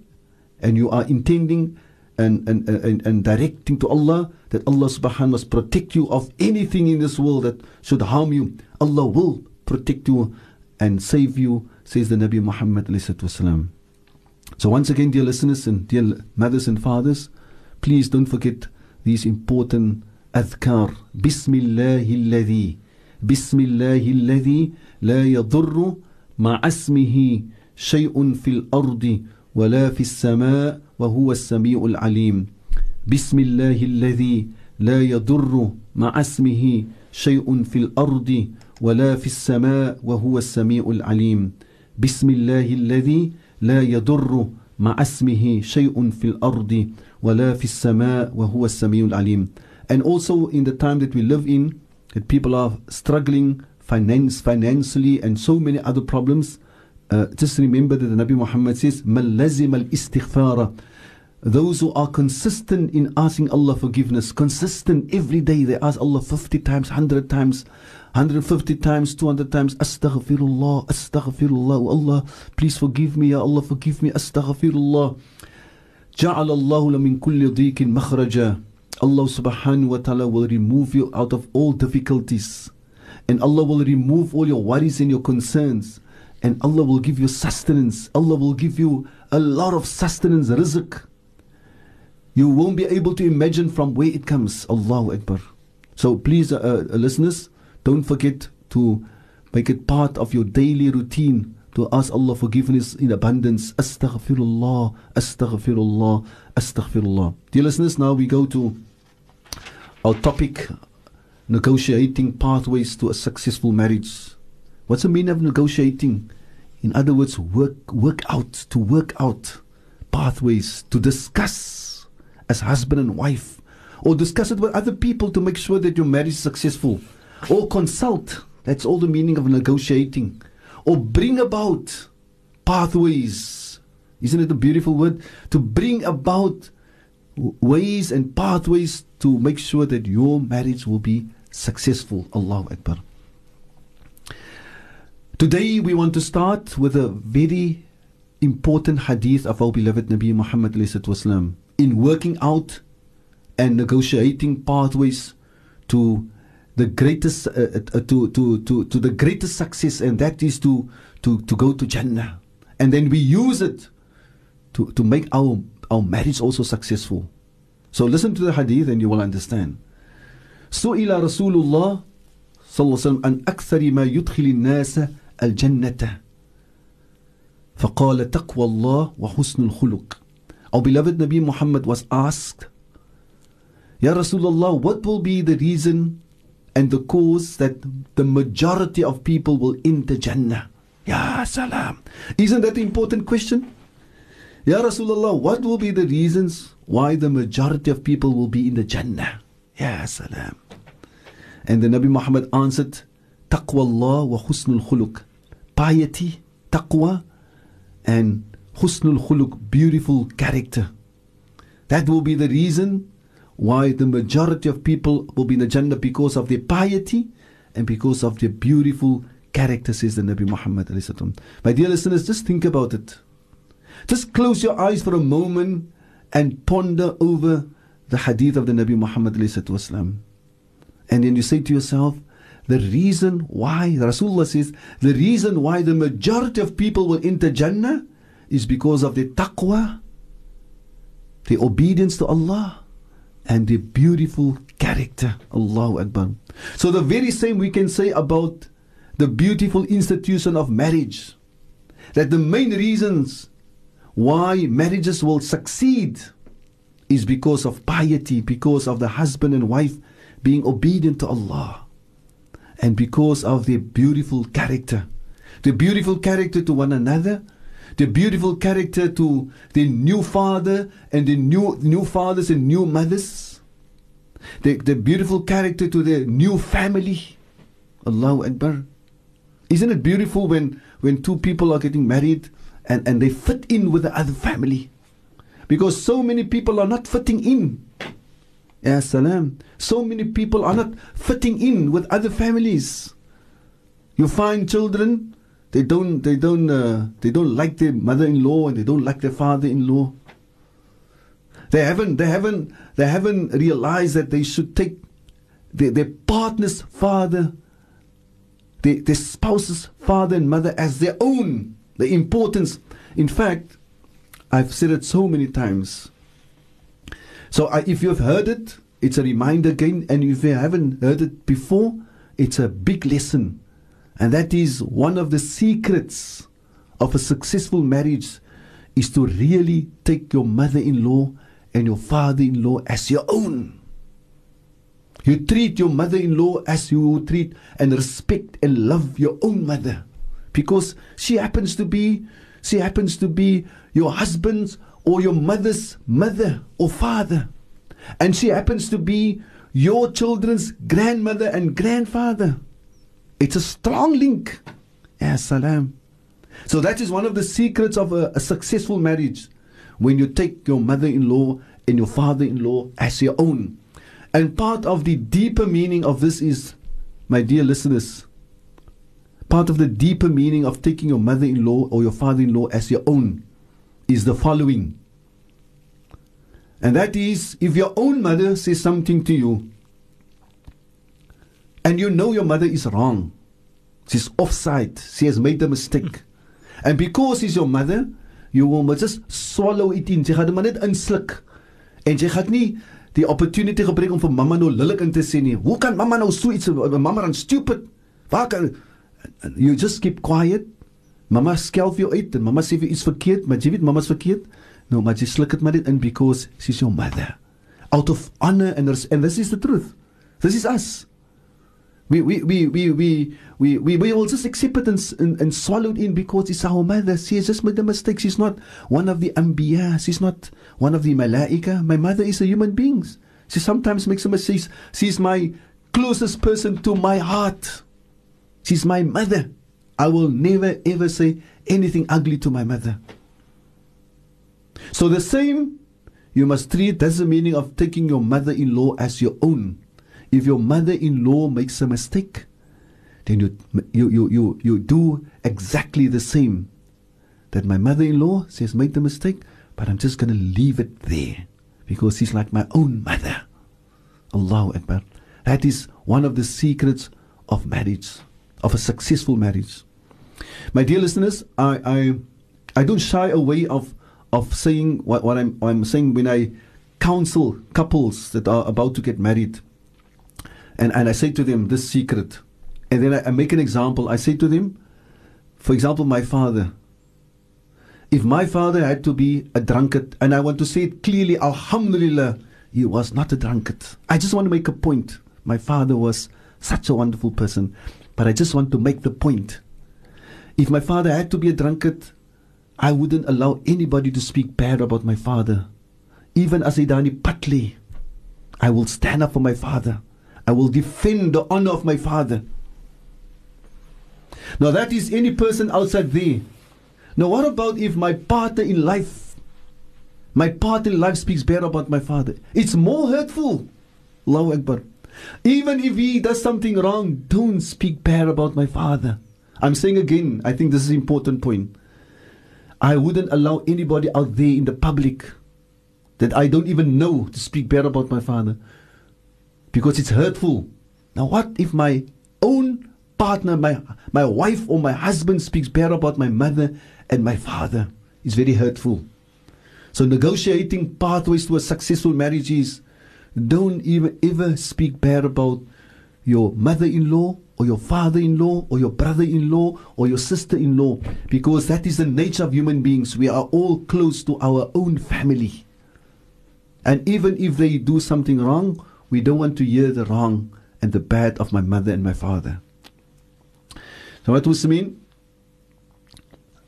Speaker 4: and you are intending and, and, and, and directing to Allah that Allah subhanahu must protect you of anything in this world that should harm you Allah will protect you and save you says the Nabi Muhammad so once again dear listeners and dear mothers and fathers please don't forget these important الذي لا يضر مع اسمه شيء في الأرض ولا في السماء وهو السميع العليم بسم الله الذي لا يضر مع اسمه شيء في الأرض ولا في السماء وهو السميع العليم بسم الله الذي لا يضر مع اسمه شيء في الأرض ولا في السماء وهو السميع العليم and also in the time that we live in that people are struggling finance financially and so many other problems uh, just remember that the Nabi Muhammad says من لزم الاستغفار those who are consistent in asking Allah forgiveness consistent every day they ask Allah 50 times 100 times 150 times 200 times astaghfirullah astaghfirullah oh Allah please forgive me ya Allah forgive me astaghfirullah جعل الله من كل ضيق مخرجا Allah subhanahu wa ta'ala will remove you out of all difficulties and Allah will remove all your worries and your concerns and Allah will give you sustenance Allah will give you a lot of sustenance rizq you won't be able to imagine from where it comes Allahu Akbar so please uh, uh, listeners don't forget to make it part of your daily routine to ask Allah forgiveness in abundance. Astaghfirullah, astaghfirullah, astaghfirullah. Dear listeners, now we go to our topic negotiating pathways to a successful marriage. What's the meaning of negotiating? In other words, work work out, to work out pathways, to discuss as husband and wife, or discuss it with other people to make sure that your marriage is successful, or consult. That's all the meaning of negotiating or bring about pathways. Isn't it a beautiful word? To bring about ways and pathways to make sure that your marriage will be successful. Allahu Akbar. Today we want to start with a very important hadith of our beloved Nabi Muhammad in working out and negotiating pathways to the greatest uh, uh, to, to, to, to the greatest success and that is to, to, to go to Jannah and then we use it to, to make our, our marriage also successful so listen to the hadith and you will understand سئل رسول الله صلى الله عليه وسلم عن أكثر ما يدخل الناس الجنة فقال تقوى الله وحسن الخلق Our beloved Nabi Muhammad was asked Ya Rasulullah what will be the reason and the cause that the majority of people will enter Jannah. Ya salam. Isn't that an important question? Ya Rasulullah, what will be the reasons why the majority of people will be in the Jannah? Ya salam. And the Nabi Muhammad answered, Taqwa Allah wa husnul khuluq. Piety, taqwa, and husnul khuluq, beautiful character. That will be the reason why the majority of people will be in the Jannah because of their piety and because of their beautiful character, says the Nabi Muhammad. My dear listeners, just think about it. Just close your eyes for a moment and ponder over the hadith of the Nabi Muhammad. And then you say to yourself, the reason why, Rasulullah says, the reason why the majority of people will enter Jannah is because of their taqwa, their obedience to Allah and the beautiful character. Allahu Akbar. So, the very same we can say about the beautiful institution of marriage. That the main reasons why marriages will succeed is because of piety, because of the husband and wife being obedient to Allah. and because of their beautiful character. The beautiful character to one another, their beautiful character to the new father and the new new fathers and new mothers. The, the beautiful character to the new family. Allahu Akbar. Isn't it beautiful when, when two people are getting married and, and they fit in with the other family? Because so many people are not fitting in. Ya salam. So many people are not fitting in with other families. You find children, they don't, they don't, uh, they don't like their mother-in-law and they don't like their father-in-law. They haven't, they haven't, they haven't realized that they should take their, their partner's father, their, their spouse's father and mother as their own. The importance. In fact, I've said it so many times. So I, if you've heard it, it's a reminder again. And if you haven't heard it before, it's a big lesson. And that is one of the secrets of a successful marriage is to really take your mother-in-law and your father-in-law as your own. You treat your mother-in-law as you treat and respect and love your own mother. Because she happens to be she happens to be your husband's or your mother's mother or father. And she happens to be your children's grandmother and grandfather it's a strong link. Ya salam. So that is one of the secrets of a, a successful marriage. When you take your mother-in-law and your father-in-law as your own. And part of the deeper meaning of this is my dear listeners part of the deeper meaning of taking your mother in law or your father in law as your own is the following. And that is if your own mother says something to you and you know your mother is wrong, she's offside, she has made a mistake. And because she's your mother, you will just swallow it in. Jy gaan dit maar net insluk. En jy gaan nie die opportunity gebruik om vir mamma nou lillik in te sê nie. Hoe kan mamma nou so iets mamma dan stupid? Waar kan you just keep quiet. Mamma skel vir jou uit en mamma sê vir iets verkeerd, maar jy weet mamma's verkeerd. No, maar jy sluk dit maar net in because she's your mother. Out of honor and and this is the truth. This is us. We we we we we we we, will just accept it and, and, and swallow it in because it's our mother. She has just made a mistake. She's not one of the anbiya. She's not one of the malaika. My mother is a human being. She sometimes makes a mistake. She's my closest person to my heart. She's my mother. I will never ever say anything ugly to my mother. So the same you must treat that's the meaning of taking your mother-in-law as your own. If your mother-in-law makes a mistake, then you you you you, you do exactly the same. That my mother-in-law says made the mistake, but I'm just gonna leave it there because she's like my own mother. Allahu Akbar. That is one of the secrets of marriage of a successful marriage. My dear listeners, I, I, I don't shy away of, of saying what, what I'm, I'm saying when I counsel couples that are about to get married. And, and I say to them this secret. And then I, I make an example. I say to them, for example, my father. If my father had to be a drunkard, and I want to say it clearly, Alhamdulillah, he was not a drunkard. I just want to make a point. My father was such a wonderful person. But I just want to make the point. If my father had to be a drunkard, I wouldn't allow anybody to speak bad about my father. Even Asidani Patli, I will stand up for my father. I will defend the honor of my father. Now, that is any person outside there. Now, what about if my partner in life, my partner in life speaks bad about my father? It's more hurtful. Allahu Akbar. Even if he does something wrong, don't speak bad about my father. I'm saying again, I think this is an important point. I wouldn't allow anybody out there in the public that I don't even know to speak bad about my father because it's hurtful. Now, what if my own partner, my, my wife or my husband speaks bad about my mother and my father? It's very hurtful. So, negotiating pathways to a successful marriage is don't even ever speak bad about your mother in law or your father in law or your brother in law or your sister in law because that is the nature of human beings. We are all close to our own family. And even if they do something wrong, we don't want to hear the wrong and the bad of my mother and my father. So what does Muslimin,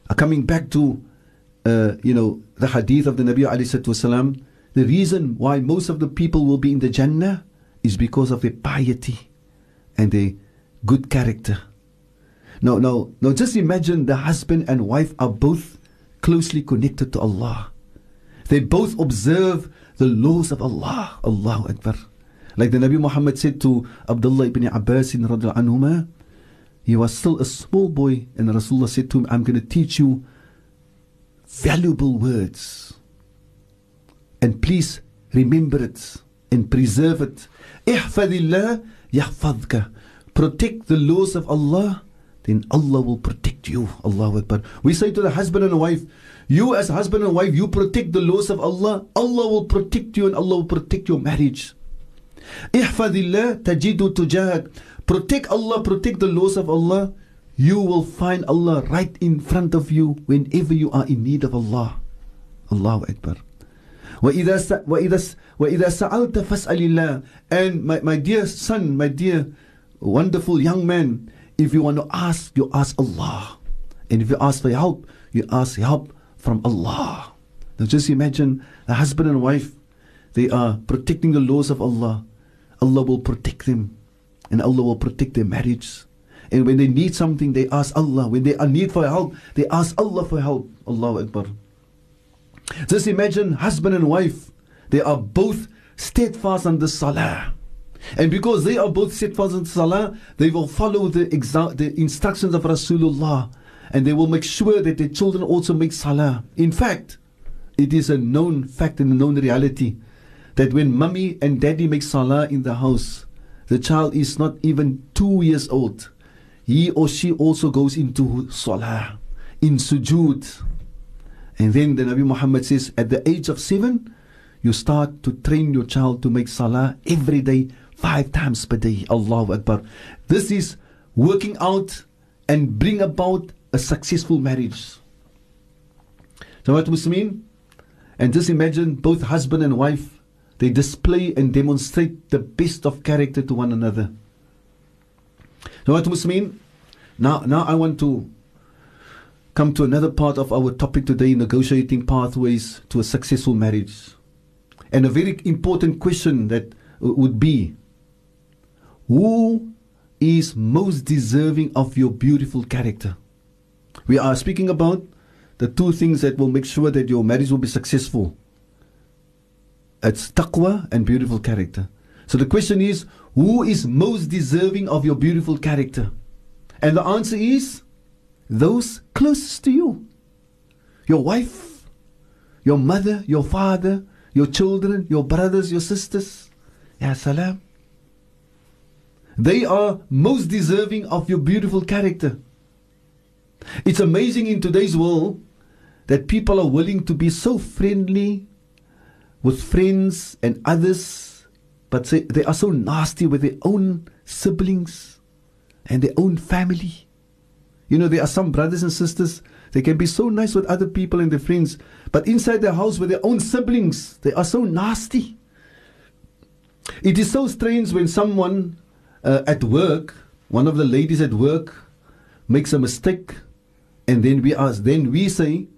Speaker 4: uh, coming back to, uh, you know, the hadith of the Nabi wasalam, the reason why most of the people will be in the Jannah is because of their piety and their good character. Now, now, now just imagine the husband and wife are both closely connected to Allah. They both observe the laws of Allah. Allahu Akbar. Like the Nabi Muhammad said to Abdullah ibn Abbas radiallahu anhuma, he was still a small boy and Rasulullah said to him, I'm going to teach you valuable words. And please remember it and preserve it. Ihfadillah yahfadka. Protect the laws of Allah, then Allah will protect you. Allahu Akbar. We say to the husband and wife, you as husband and wife, you protect the laws of Allah, Allah will protect you and Allah will protect your marriage. Ihfadillah tajidu tujahak. Protect Allah, protect the laws of Allah. You will find Allah right in front of you whenever you are in need of Allah. Allahu Akbar. وإذا س- وإذا س- وإذا سألت فاسأل الله and my, my dear son my dear wonderful young man if you want to ask you ask Allah and if you ask for help you ask help from Allah now just imagine a husband and wife they are protecting the laws of Allah Allah will protect them. And Allah will protect their marriage and when they need something they ask Allah. When they are need for help they ask Allah for help. Allahu Akbar. Just imagine husband and wife, they are both steadfast on the salah. And because they are both steadfast on the salah, they will follow the, exa- the instructions of Rasulullah. And they will make sure that their children also make salah. In fact, it is a known fact and a known reality that when mummy and daddy make salah in the house, the child is not even two years old. He or she also goes into salah, in sujood. And then the Nabi Muhammad says, at the age of seven, you start to train your child to make salah every day, five times per day. Allahu Akbar. This is working out and bring about a successful marriage. So what Muslimin? And just imagine both husband and wife, they display and demonstrate the best of character to one another. So what Muslimin? Now, now I want to come to another part of our topic today negotiating pathways to a successful marriage. And a very important question that uh, would be who is most deserving of your beautiful character? We are speaking about the two things that will make sure that your marriage will be successful. It's taqwa and beautiful character. So the question is who is most deserving of your beautiful character? And the answer is those closest to you. Your wife, your mother, your father, your children, your brothers, your sisters. Ya salam. They are most deserving of your beautiful character. It's amazing in today's world that people are willing to be so friendly with friends and others, but say they are so nasty with their own siblings and their own family. You know, there are some brothers and sisters, they can be so nice with other people and their friends, but inside their house with their own siblings, they are so nasty. It is so strange when someone uh, at work, one of the ladies at work, makes a mistake, and then we ask, then we say,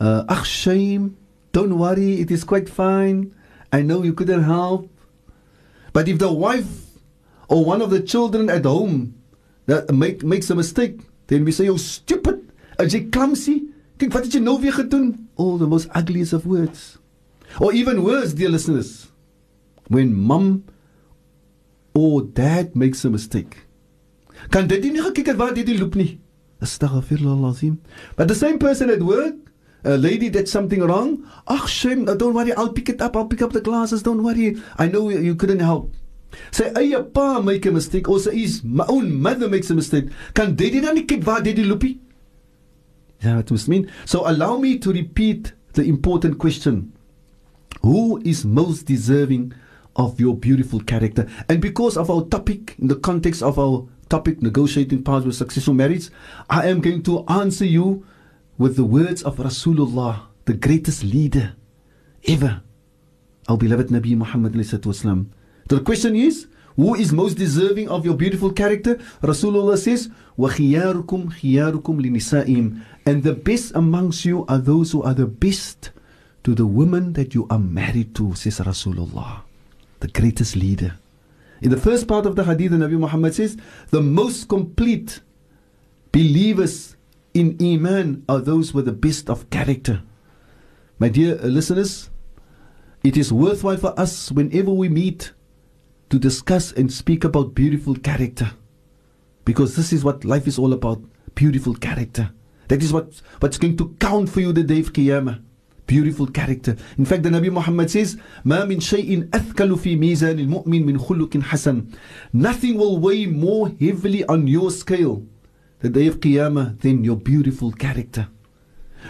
Speaker 4: uh, Ach, shame, don't worry, it is quite fine. I know you couldn't help. But if the wife or one of the children at home that make, makes a mistake, then we say, oh, stupid, as jy clumsy, kyk, wat het jy nou weer gedoen? All the most ugliest of words. Or even worse, dear listeners, when mom or dad makes a mistake. Kan dit nie gekyk het waar dit die loop nie. Astaghfirullah azim. But the same person at work, a lady did something wrong. Ach, shame, uh, don't worry, I'll pick it up, I'll pick up the glasses, don't worry. I know you, couldn't help. Sy eie pa make a mistake or sy is my own mother makes a mistake. Dit nie dan nie kyk waar dit die loopie? Ja, wat must mean. So allow me to repeat the important question. Who is most deserving of your beautiful character? And because of our topic, in the context of our topic, negotiating paths with successful marriage, I am going to answer you with the words of Rasulullah, the greatest leader ever, our beloved Nabi Muhammad. The question is, Who is most deserving of your beautiful character? Rasulullah says, وَخِيَارُكُمْ خِيَارُكُمْ لِنِسَائِهِمْ And the best amongst you are those who are the best to the women that you are married to, says Rasulullah, the greatest leader. In the first part of the hadith, the Nabi Muhammad says, the most complete believers in Iman are those with the best of character. My dear listeners, it is worthwhile for us whenever we meet to discuss and speak about beautiful character. Because this is what life is all about beautiful character. That is what, what's going to count for you the day of Qiyamah. Beautiful character. In fact, the Nabi Muhammad says, ما من شيء أثقل في ميزان المؤمن من خلق حسن. Nothing will weigh more heavily on your scale the day of Qiyamah than your beautiful character.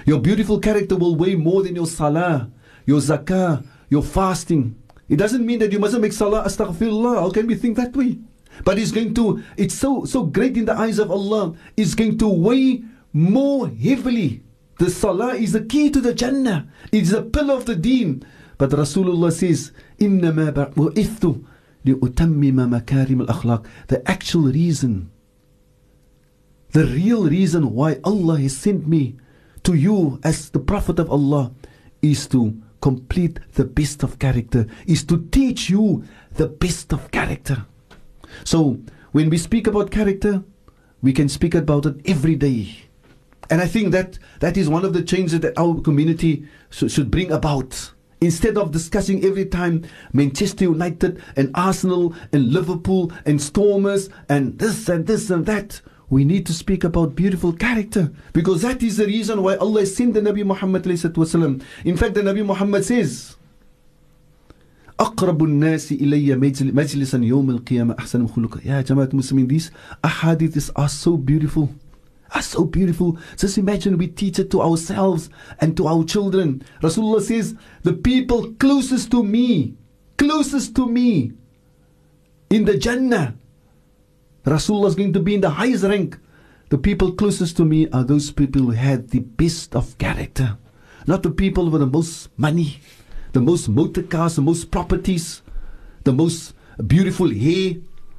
Speaker 4: Your beautiful character will weigh more than your salah, your zakah, your fasting. It doesn't mean that you mustn't make salah, astaghfirullah. How can we think that way? But it's going to, it's so, so great in the eyes of Allah, it's going to weigh more heavily. The salah is the key to the Jannah. It's the pillar of the deen. But Rasulullah says, إِنَّمَا بُعِثْتُ لِأُتَمِّمَ مَكَارِمَ الْأَخْلَاقِ The actual reason, the real reason why Allah has sent me to you as the Prophet of Allah is to complete the best of character, is to teach you the best of character. So, when we speak about character, we can speak about it every day. And I think that that is one of the changes that our community should, should bring about. Instead of discussing every time Manchester United and Arsenal and Liverpool and Stormers and this and this and that, we need to speak about beautiful character because that is the reason why Allah sent the Nabi Muhammad. ﷺ. In fact, the Nabi Muhammad says, أقرب الناس إلي مجلسا يوم القيامة أحسن خلقا يا جماعة المسلمين these ahadiths are so beautiful are so beautiful just imagine we teach it to ourselves and to our children Rasulullah says the people closest to me closest to me in the Jannah Rasulullah is going to be in the highest rank the people closest to me are those people who had the best of character not the people with the most money the most motor cars, the most properties, the most beautiful hair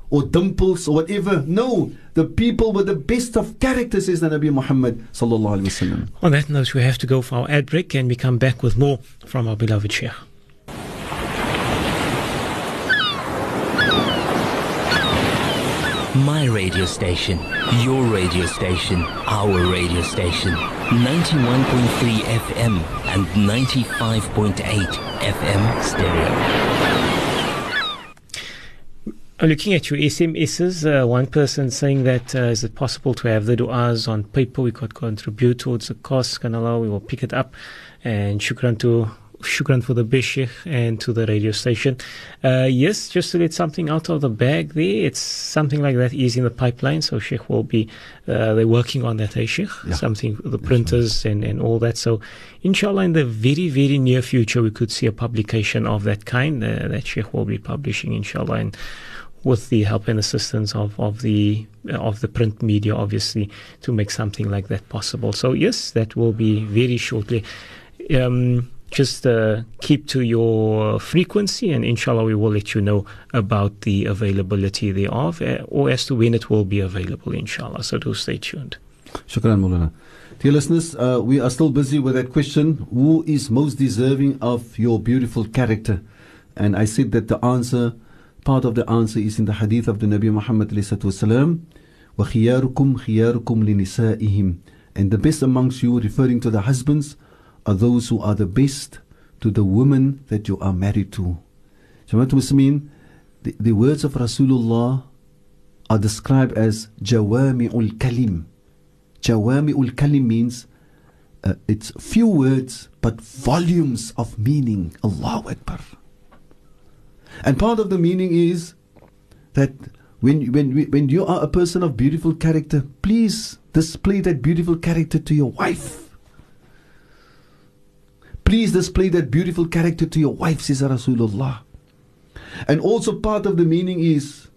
Speaker 4: or dimples or whatever. No, the people with the best of characters is the Nabi Muhammad.
Speaker 3: On that note, we have to go for our ad break and we come back with more from our beloved Sheikh.
Speaker 5: My radio station, your radio station, our radio station. 91.3 FM and 95.8 FM stereo.
Speaker 3: Looking at your SMSs. Uh, one person saying that uh, is it possible to have the du'as on paper? We could contribute towards the cost. Kanala, we will pick it up. And shukran to shukran for the bishik and to the radio station. Uh, yes, just to get something out of the bag there. It's something like that is in the pipeline. So Sheikh will be, uh, they're working on that, eh, Sheikh?
Speaker 4: Yeah.
Speaker 3: Something, the printers and, and all that. So inshallah, in the very, very near future, we could see a publication of that kind uh, that Sheikh will be publishing, inshallah. And with the help and assistance of, of the of the print media, obviously, to make something like that possible. So yes, that will be very shortly. Um, just uh, keep to your frequency, and inshallah, we will let you know about the availability thereof, uh, or as to when it will be available, inshallah. So do stay tuned.
Speaker 4: Shukran, Mulana. Dear listeners, uh, we are still busy with that question who is most deserving of your beautiful character? And I said that the answer, part of the answer is in the hadith of the Nabi Muhammad. وَخِيَارُكُمْ خِيَارُكُمْ لِنِسَائِهِمْ And the best amongst you, referring to the husbands, are those who are the best to the women that you are married to. Jamaat Muslimin, the, the words of Rasulullah are described as Jawami'ul Kalim. Jawami'ul Kalim means uh, it's few words but volumes of meaning. Allahu Akbar. And part of the meaning is that when, when, when you are a person of beautiful character, please display that beautiful character to your wife. Please display that beautiful character to your wife, says Rasulullah. And also part of the meaning is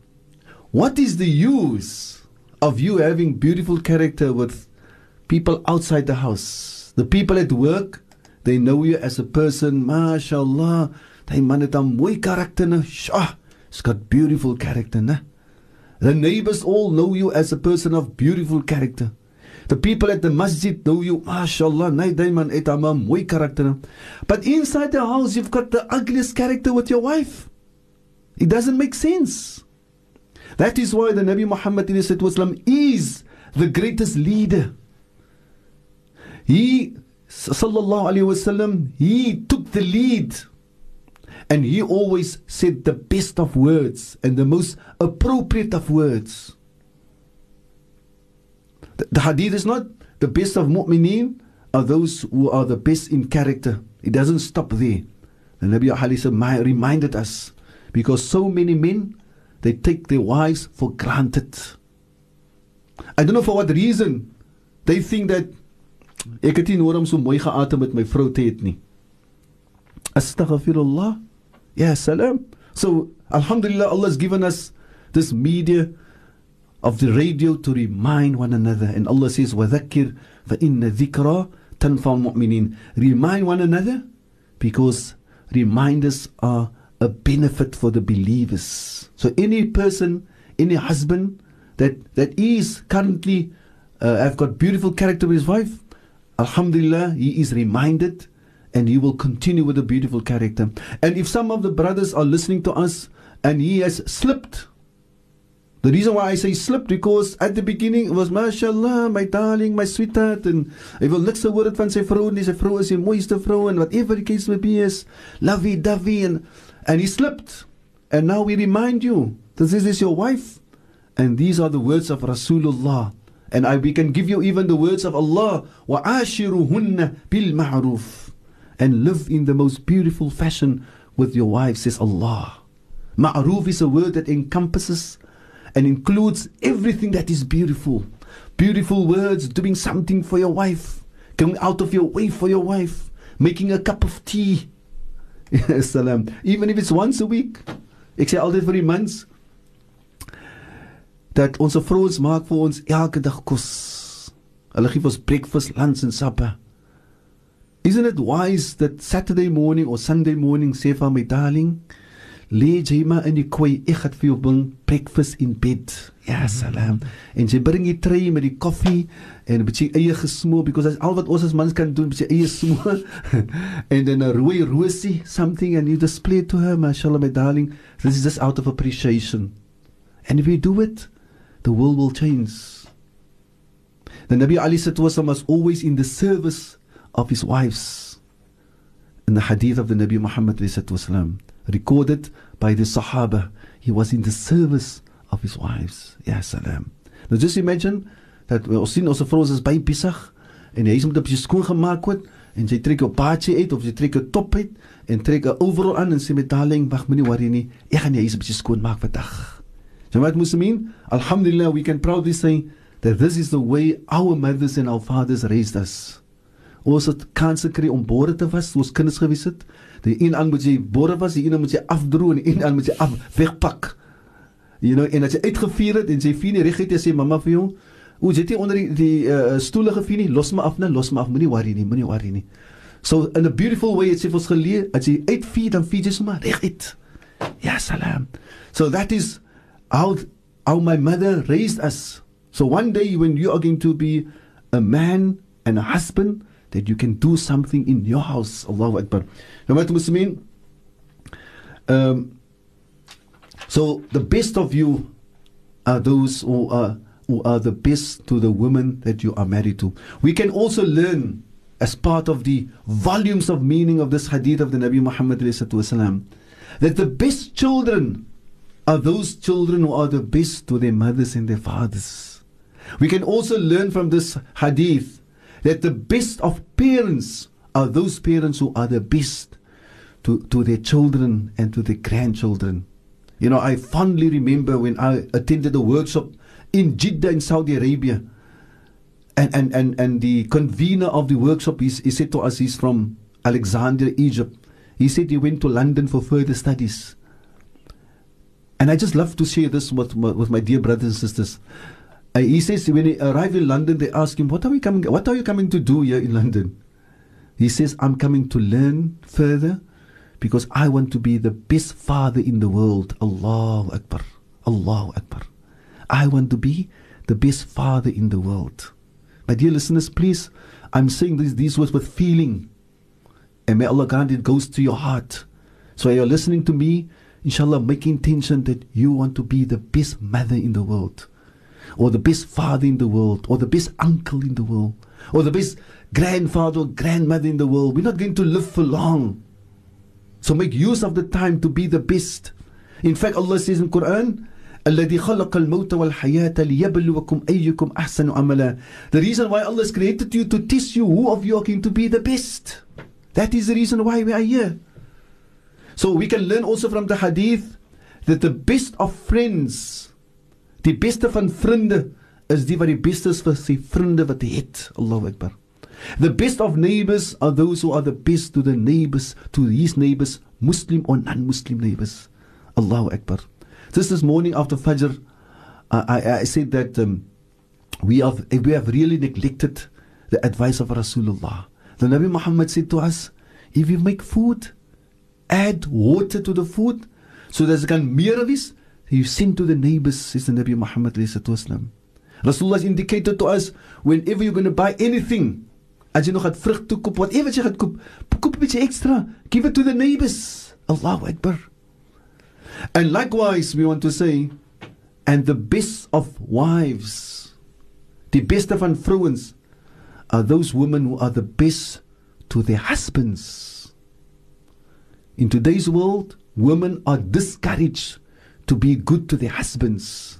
Speaker 4: what is the use of you having beautiful character with people outside the house? The people at work, they know you as a person, mashallah. Hy man het 'n mooi karakter nou. Sja, She's got beautiful character, nah? The neighbors all know you as a person of beautiful character. The people at the masjid know you, mashallah, nee, die man het 'n mooi. But inside the house you've got the ugliest character with your wife. It doesn't make sense. That is why the Nabi Muhammad is the greatest leader. He sallallahu alayhi wasallam he took the lead and he always said the best of words and the most appropriate of words. The, hadith is not the best of mu'mineen are those who are the best in character. It doesn't stop there. The Nabi reminded us because so many men they take their wives for granted. I don't know for what reason they think that ek het nie nodig om mooi met my vrou te hê nie. Astaghfirullah. Yeah, salam. So, Alhamdulillah, Allah has given us this media of the radio to remind one another. And Allah says, وَذَكِّرْ فَإِنَّ ذِكْرَى تَنْفَى الْمُؤْمِنِينَ Remind one another because reminders are a benefit for the believers. So any person, any husband that, that is currently uh, have got beautiful character with his wife, Alhamdulillah, he is reminded and he will continue with a beautiful character. And if some of the brothers are listening to us and he has slipped, the reason why I say slipped because at the beginning it was mashallah, my darling, my sweetheart and hy wil niks hoor dit van sy vrou nie, sy vrou is die mooiste vrou and whatever the case may be is lovey dovey and and he slipped. And now we remind you that this is your wife and these are the words of Rasulullah. And I, we can give you even the words of Allah. وَعَاشِرُهُنَّ بِالْمَعْرُوفِ and live in the most beautiful fashion with your wife, says Allah. Ma'ruf is a word that encompasses and includes everything that is beautiful. Beautiful words, doing something for your wife, going out of your way for your wife, making a cup of tea. Salam. Even if it's once a week. Ek sê altyd vir die mans dat ons vrouens maak vir ons elke dag kos. Hulle gee ons breakfast, lunch en supper. Isn't it wise that Saturday morning or Sunday morning sê vir my darling, لي جيما أني كوي إخد في بن breakfast in bed يا سلام. إن جي برينغي تري مي دي كوفي إن بتي أي خسمو بيكوز از اول وات اوس مانز كان دون بتي أي سمو إن ان روي روسي سمثينغ اند يو ديسبلاي تو هير ما شاء الله ماي دارلينغ ذس از اوت اوف ابريشيشن اند اف دو ات ذا وورلد ويل تشينج The Nabi Ali Sattwasam was always in the service of his wives. In the hadith of the Nabi Muhammad Sallallahu Alaihi Wasallam. Recorded by the Sahaba, he was in the service of his wives. Ya salam. Now just imagine that ons sien ons vrou is by besig en hy is met 'n bietjie skoon gemaak word en sy trek 'n baadjie uit of sy trek 'n top uit en trek overall aan en sê met darling wag moenie worry nie ek gaan jy is 'n bietjie skoon maak vandag. So wat moet mean? Alhamdulillah we can proudly say that this is the way our mothers and our fathers raised us. Ons het kanse kry om borde te was, ons kinders gewees het. Die een aan moet jy borde was, die een moet jy afdroog en die een aan moet jy af wegpak. You know, en as jy uitgevier het en jy vier nie reg het, sê mamma vir jou, "O, jy het nie onder die, die uh, stoele gevier nie, los my af net, los my af, moenie worry nie, moenie worry nie." So in a beautiful way it's ons geleer, as jy uitvier dan vier jy sommer reg uit. Ja, salam. So that is how how my mother raised us. So one day when you are going to be a man and a husband, that you can do something in your house. Allahu Akbar. Jamaat Muslimin. Um, so the best of you are those who are, who are the best to the women that you are married to. We can also learn as part of the volumes of meaning of this hadith of the Nabi Muhammad that the best children are those children who are the best to their mothers and their fathers. We can also learn from this hadith that the best of parents are those parents who are the best to, to their children and to their grandchildren. You know, I fondly remember when I attended a workshop in Jeddah in Saudi Arabia. And, and, and, and the convener of the workshop, he, he said to us, he's from Alexandria, Egypt. He said he went to London for further studies. And I just love to share this with, with my dear brothers and sisters. Uh, he says when he arrived in London, they ask him, "What are we coming? What are you coming to do here in London?" He says, "I'm coming to learn further, because I want to be the best father in the world. Allahu Akbar. Allahu Akbar. I want to be the best father in the world. My dear listeners, please, I'm saying these, these words with feeling. And may Allah grant it goes to your heart. So you're listening to me, inshallah, make intention that you want to be the best mother in the world, or the best father in the world, or the best uncle in the world, or the best grandfather or grandmother in the world. We're not going to live for long. So make use of the time to be the best. In fact, Allah says in Quran, الذي خلق الموت والحياة ليبلوكم أيكم أحسن عملا The reason why Allah has created you to test you who of you are going to be the best. That is the reason why we are here. So we can learn also from the hadith that the best of friends, die beste van vriende is die wat die beste is vir sy vriende wat hy het. Allahu Akbar. The best of neighbors are those who are the best to the neighbors, to his neighbors, Muslim or non-Muslim neighbors. Allahu Akbar. Just this morning after Fajr, I, I, I said that um, we have we have really neglected the advice of Rasulullah. The Nabi Muhammad said to us, if you make food, add water to the food, so that it can meer wees, you send to the neighbors, says the Nabi Muhammad. Rasulullah has indicated to us, whenever you're going to buy anything, as jy nog het vrug toe koop, whatever jy gaan koop, koop 'n bietjie extra, give it to the neighbors. Allahu Akbar. And likewise, we want to say, and the best of wives, the best of vrouens, are those women who are the best to their husbands. In today's world, women are discouraged to be good to their husbands.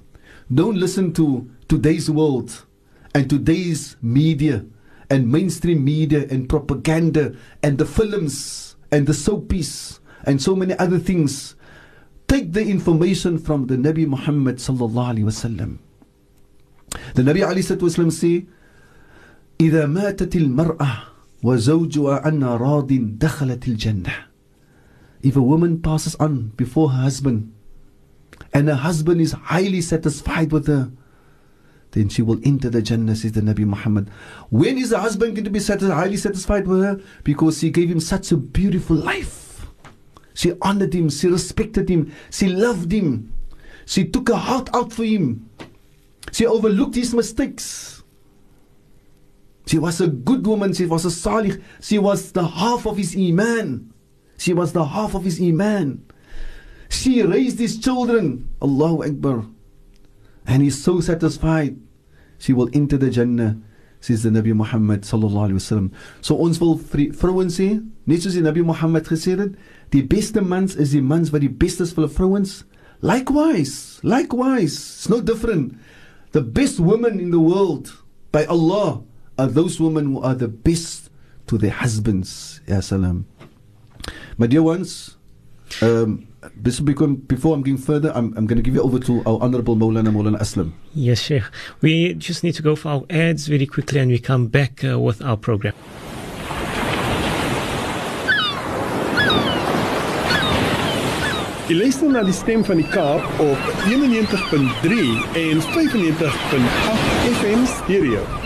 Speaker 4: Don't listen to today's world and today's media and mainstream media and propaganda and the films and the soapies and so many other things take the information from the Nabi Muhammad sallallahu alaihi wasallam. The Nabi alayhi wasallam say, إذا ماتت المرأة وزوجها عنها راض دخلت الجنة. If a woman passes on before her husband and her husband is highly satisfied with her, then she will enter the Jannah, says the Nabi Muhammad. When is the husband going to be highly satisfied with her? Because she gave him such a beautiful life. She honored him, she respected him, she loved him, she took her heart out for him, she overlooked his mistakes. She was a good woman, she was a salih, she was the half of his iman. She was the half of his iman. She raised his children, Allahu Akbar. And he's so satisfied. She will enter the Jannah, says the Nabi Muhammad sallallahu alaihi wasallam. So ons wil vrouens sê, net soos die Nabi Muhammad gesê het, die beste mans is die mans wat die beste is vir vrouens. Likewise, likewise, it's no different. The best women in the world by Allah are those women who are the best to their husbands. Ya salam. My dear ones, um, before I'm going further, I'm, I'm going to give you over to our Honorable Maulana Maulana Aslam.
Speaker 3: Yes, Sheikh. We just need to go for our ads very quickly and we come back uh, with our program.
Speaker 6: Jy luister na die stem van die Kaap op 91.3 en 95.8 FM stereo.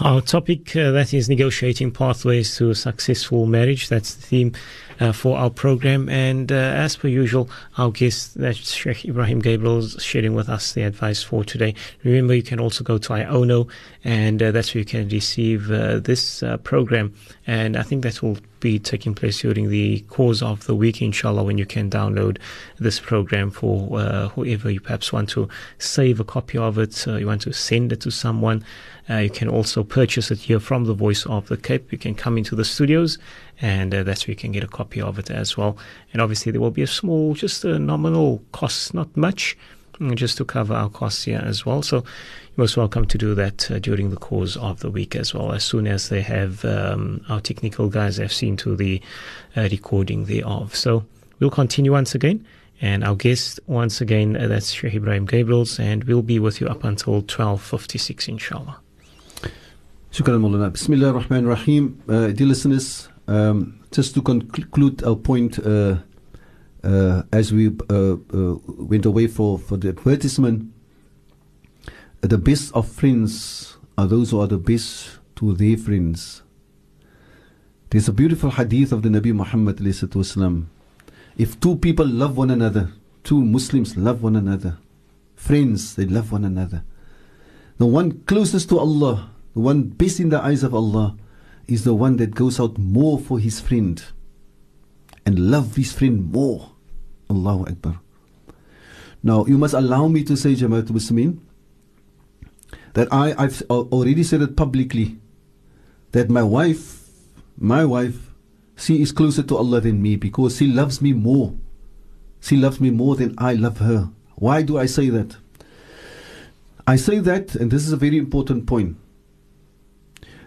Speaker 3: Our topic uh, that is negotiating pathways to successful marriage. That's the theme uh, for our program. And uh, as per usual, our guest, that's Sheikh Ebrahim Gabriel, is sharing with us the advice for today. Remember, you can also go to IONO, and uh, that's where you can receive uh, this uh, program. And I think that will be taking place during the course of the week, inshallah, when you can download this program for whoever you perhaps want to save a copy of it, you want to send it to someone. Uh, you can also purchase it here from the Voice of the Cape. You can come into the studios, and uh, that's where you can get a copy of it as well. And obviously, there will be a small, just a nominal cost, not much, mm, just to cover our costs here as well. So you're most welcome to do that uh, during the course of the week as well, as soon as they have um, our technical guys have seen to the uh, recording thereof. So we'll continue once again. And our guest, once again, uh, that's Sheikh Ebrahim Gabriels, and we'll be with you up until 12.56, inshallah.
Speaker 4: Shukran Mulana. Bismillah ar-Rahman rahim uh, Dear listeners, um, just to conclude our point uh, uh, as we uh, uh, went away for, for the advertisement, the best of friends are those who are the best to their friends. There's a beautiful hadith of the Nabi Muhammad If two people love one another, two Muslims love one another, friends, they love one another. The one closest to Allah the one best in the eyes of Allah, is the one that goes out more for his friend and love his friend more. Allahu Akbar. Now, you must allow me to say, Jamaatul Muslimin, that I, I've already said it publicly that my wife, my wife, she is closer to Allah than me because she loves me more. She loves me more than I love her. Why do I say that? I say that, and this is a very important point.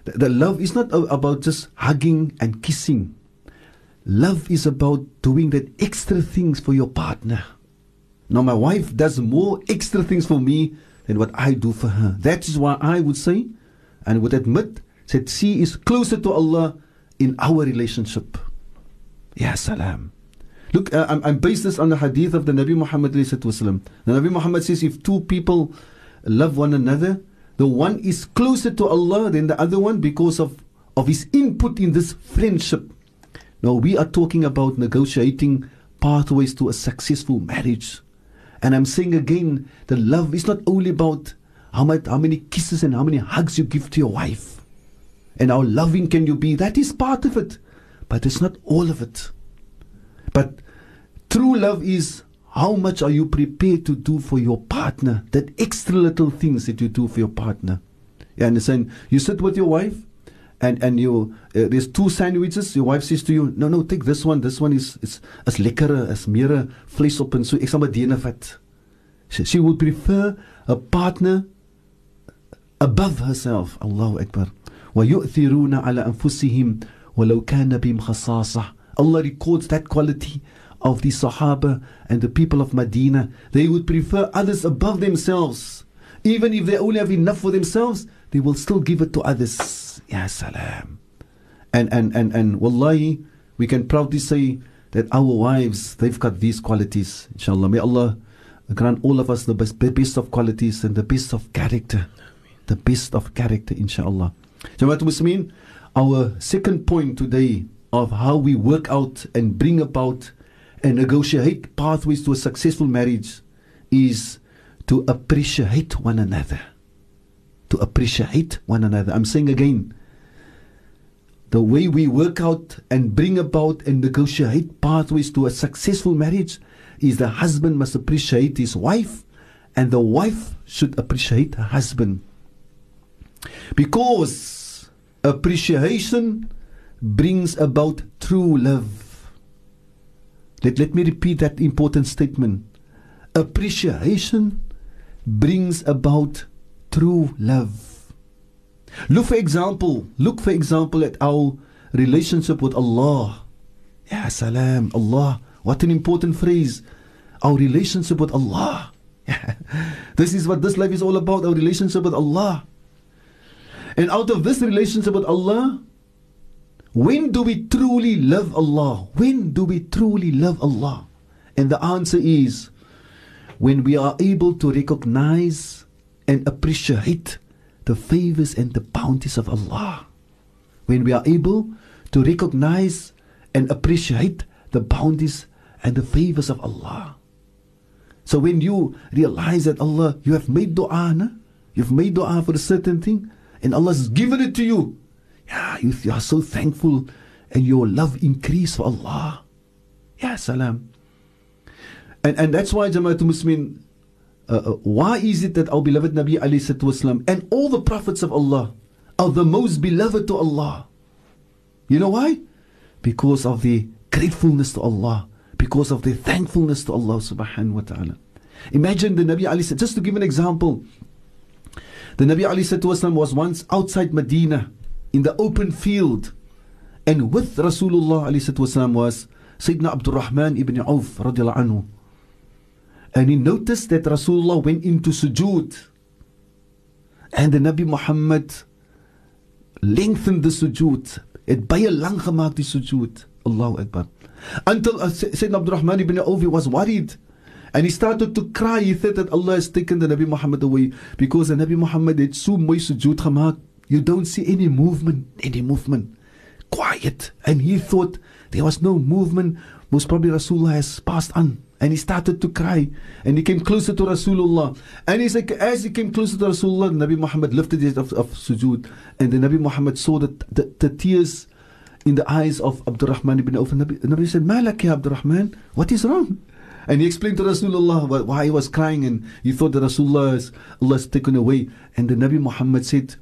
Speaker 4: The, the love is not about just hugging and kissing. Love is about doing that extra things for your partner. Now, my wife does more extra things for me than what I do for her. That is why I would say and would admit that she is closer to Allah in our relationship. Ya salam. Look, uh, I'm, I'm based this on the hadith of the Nabi Muhammad. The Nabi Muhammad says if two people love one another, the one is closer to Allah than the other one because of, of his input in this friendship. Now, we are talking about negotiating pathways to a successful marriage. And I'm saying again, the love is not only about how, much, how many kisses and how many hugs you give to your wife and how loving can you be. That is part of it, but it's not all of it. But true love is how much are you prepared to do for your partner? That extra little things that you do for your partner. You understand? You sit with your wife, and and you uh, there's two sandwiches. Your wife says to you, "No, no, take this one. This one is is is lekkerder, is meer vlees op en so. Ek sal maar dene vat." She, she would prefer a partner above herself. Allahu Akbar. وَيُؤْثِرُونَ عَلَى أَنفُسِهِمْ وَلَوْ كَانَ بِهِمْ خَصَاصَةٌ Allah records that quality of the Sahaba and the people of Medina. They would prefer others above themselves. Even if they only have enough for themselves, they will still give it to others. Ya salam. And, and, and, and wallahi, we can proudly say that our wives, they've got these qualities. Inshallah. May Allah grant all of us the best, the best of qualities and the best of character. The best of character, inshallah. Jamaatul Muslimin, our second point today of how we work out and bring about and negotiate pathways to a successful marriage is to appreciate one another. To appreciate one another. I'm saying again, the way we work out and bring about and negotiate pathways to a successful marriage is the husband must appreciate his wife and the wife should appreciate her husband. Because appreciation brings about true love. Let, let me repeat that important statement. Appreciation brings about true love. Look for example, look for example at our relationship with Allah. Ya salam, Allah. What an important phrase. Our relationship with Allah. this is what this life is all about, our relationship with Allah. And out of this relationship with Allah, when do we truly love Allah? When do we truly love Allah? And the answer is when we are able to recognize and appreciate the favors and the bounties of Allah. When we are able to recognize and appreciate the bounties and the favors of Allah. So when you realize that Allah, you have made dua, na? you've made dua for a certain thing, and Allah has given it to you. Yeah, you, you are so thankful, and your love increase for Allah. Yeah, salam. And and that's why Jamaatul Muslimin, uh, uh, why is it that our beloved Nabi wasalam and all the prophets of Allah are the most beloved to Allah? You know why? Because of the gratefulness to Allah, because of the thankfulness to Allah subhanahu wa ta'ala. Imagine the Nabi alayhi just to give an example. The Nabi wasalam was once outside Medina in the open field and with Rasulullah salatu was Sayyidina Abdul Rahman ibn Auf anhu. And he noticed that Rasulullah went into sujood. And the Nabi Muhammad lengthened the sujood. Het baie lang gemaakt die sujood. Allahu Akbar. Until uh, Sayyidina Abdul Rahman ibn Auf was worried. And he started to cry. He thought that Allah has taken the Nabi Muhammad away. Because the Nabi Muhammad had so mooi sujood gemaakt. You don't see any movement. Any movement. quiet. And he thought there was no movement. Most probably Rasulullah has passed on. And he started to cry. And he came closer to Rasulullah. And he's like, as he came closer to Rasulullah, Nabi Muhammad lifted his of, of sujood. And the Nabi Muhammad saw the, the, the tears in the eyes of Abdurrahman ibn Auf. And Nabi, Nabi said, Malak ya Abdurrahman, what is wrong? And he explained to Rasulullah why he was crying and he thought that Rasulullah is, Allah is taken away. And the Nabi Muhammad said,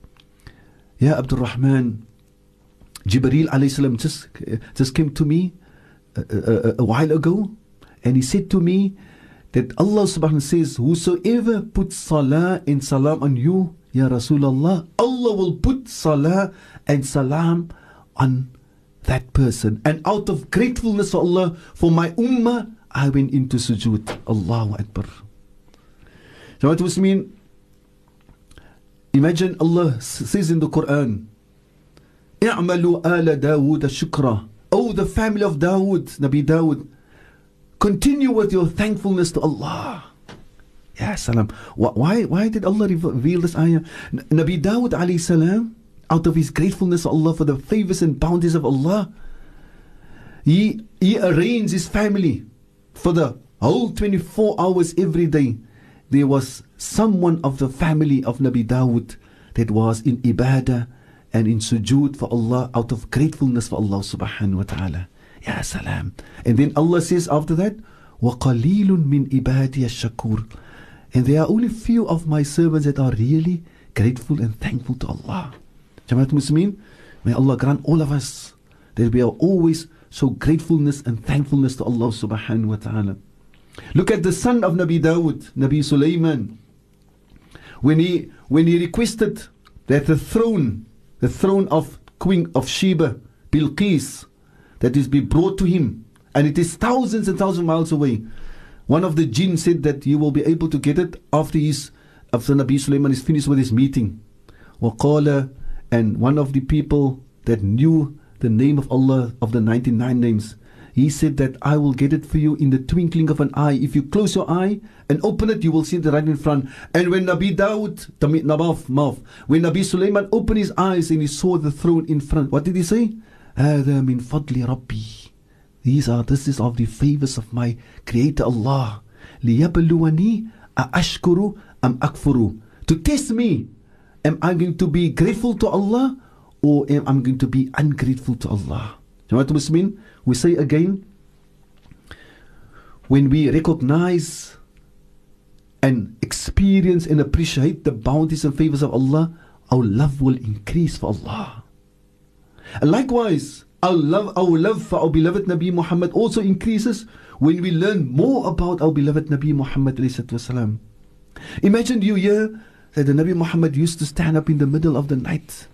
Speaker 4: Ya Abdurrahman, Jibreel alayhi just, just came to me a, a, a while ago and he said to me that Allah subhanahu wa ta'ala says, Whosoever puts salah and salam on you, Ya Rasulullah, Allah will put salah and salam on that person. And out of gratefulness for Allah, for my ummah, I went into sujood. Allahu Akbar. So what it mean? Imagine Allah says in the Quran, "I'malu ala Dawood shukra." Oh, the family of Dawood, Nabi Dawood, continue with your thankfulness to Allah. Yeah, salam. Why, why did Allah reveal this ayah? Nabi Dawood alayhi salam, out of his gratefulness to Allah for the favors and bounties of Allah, he, he arranged his family for the whole 24 hours every day. There was someone of the family of Nabi Dawood that was in ibadah and in sujood for Allah out of gratefulness for Allah subhanahu wa ta'ala. Ya salam. And then Allah says after that, وَقَلِيلٌ مِّنْ إِبَادِيَ الشَّكُورِ And there are only few of my servants that are really grateful and thankful to Allah. Jamaat Muslimin, may Allah grant all of us that we are always so gratefulness and thankfulness to Allah subhanahu wa ta'ala. Look at the son of Nabi Dawood, Nabi Sulaiman. when he when he requested that the throne, the throne of Queen of Sheba, Bilqis, that is be brought to him, and it is thousands and thousands of miles away. One of the jinn said that you will be able to get it after his after Nabi Sulaiman is finished with his meeting. Waqala and one of the people that knew the name of Allah of the 99 names he said that I will get it for you in the twinkling of an eye if you close your eye and open it you will see it right in front and when Nabi Dawood Tami- Nabaf mouth when Nabi Sulaiman opened his eyes and he saw the throne in front what did he say هذا من فضل ربي these are this is of the favors of my creator Allah ليبلوني أأشكر أم أكفر to test me am I going to be grateful to Allah or am I going to be ungrateful to Allah Jamaat Muslimin we say again, when we recognize and experience and appreciate the bounties and favors of Allah, our love will increase for Allah. And likewise, our love, our love for our beloved Nabi Muhammad also increases when we learn more about our beloved Nabi Muhammad. Imagine you hear that the Nabi Muhammad used to stand up in the middle of the night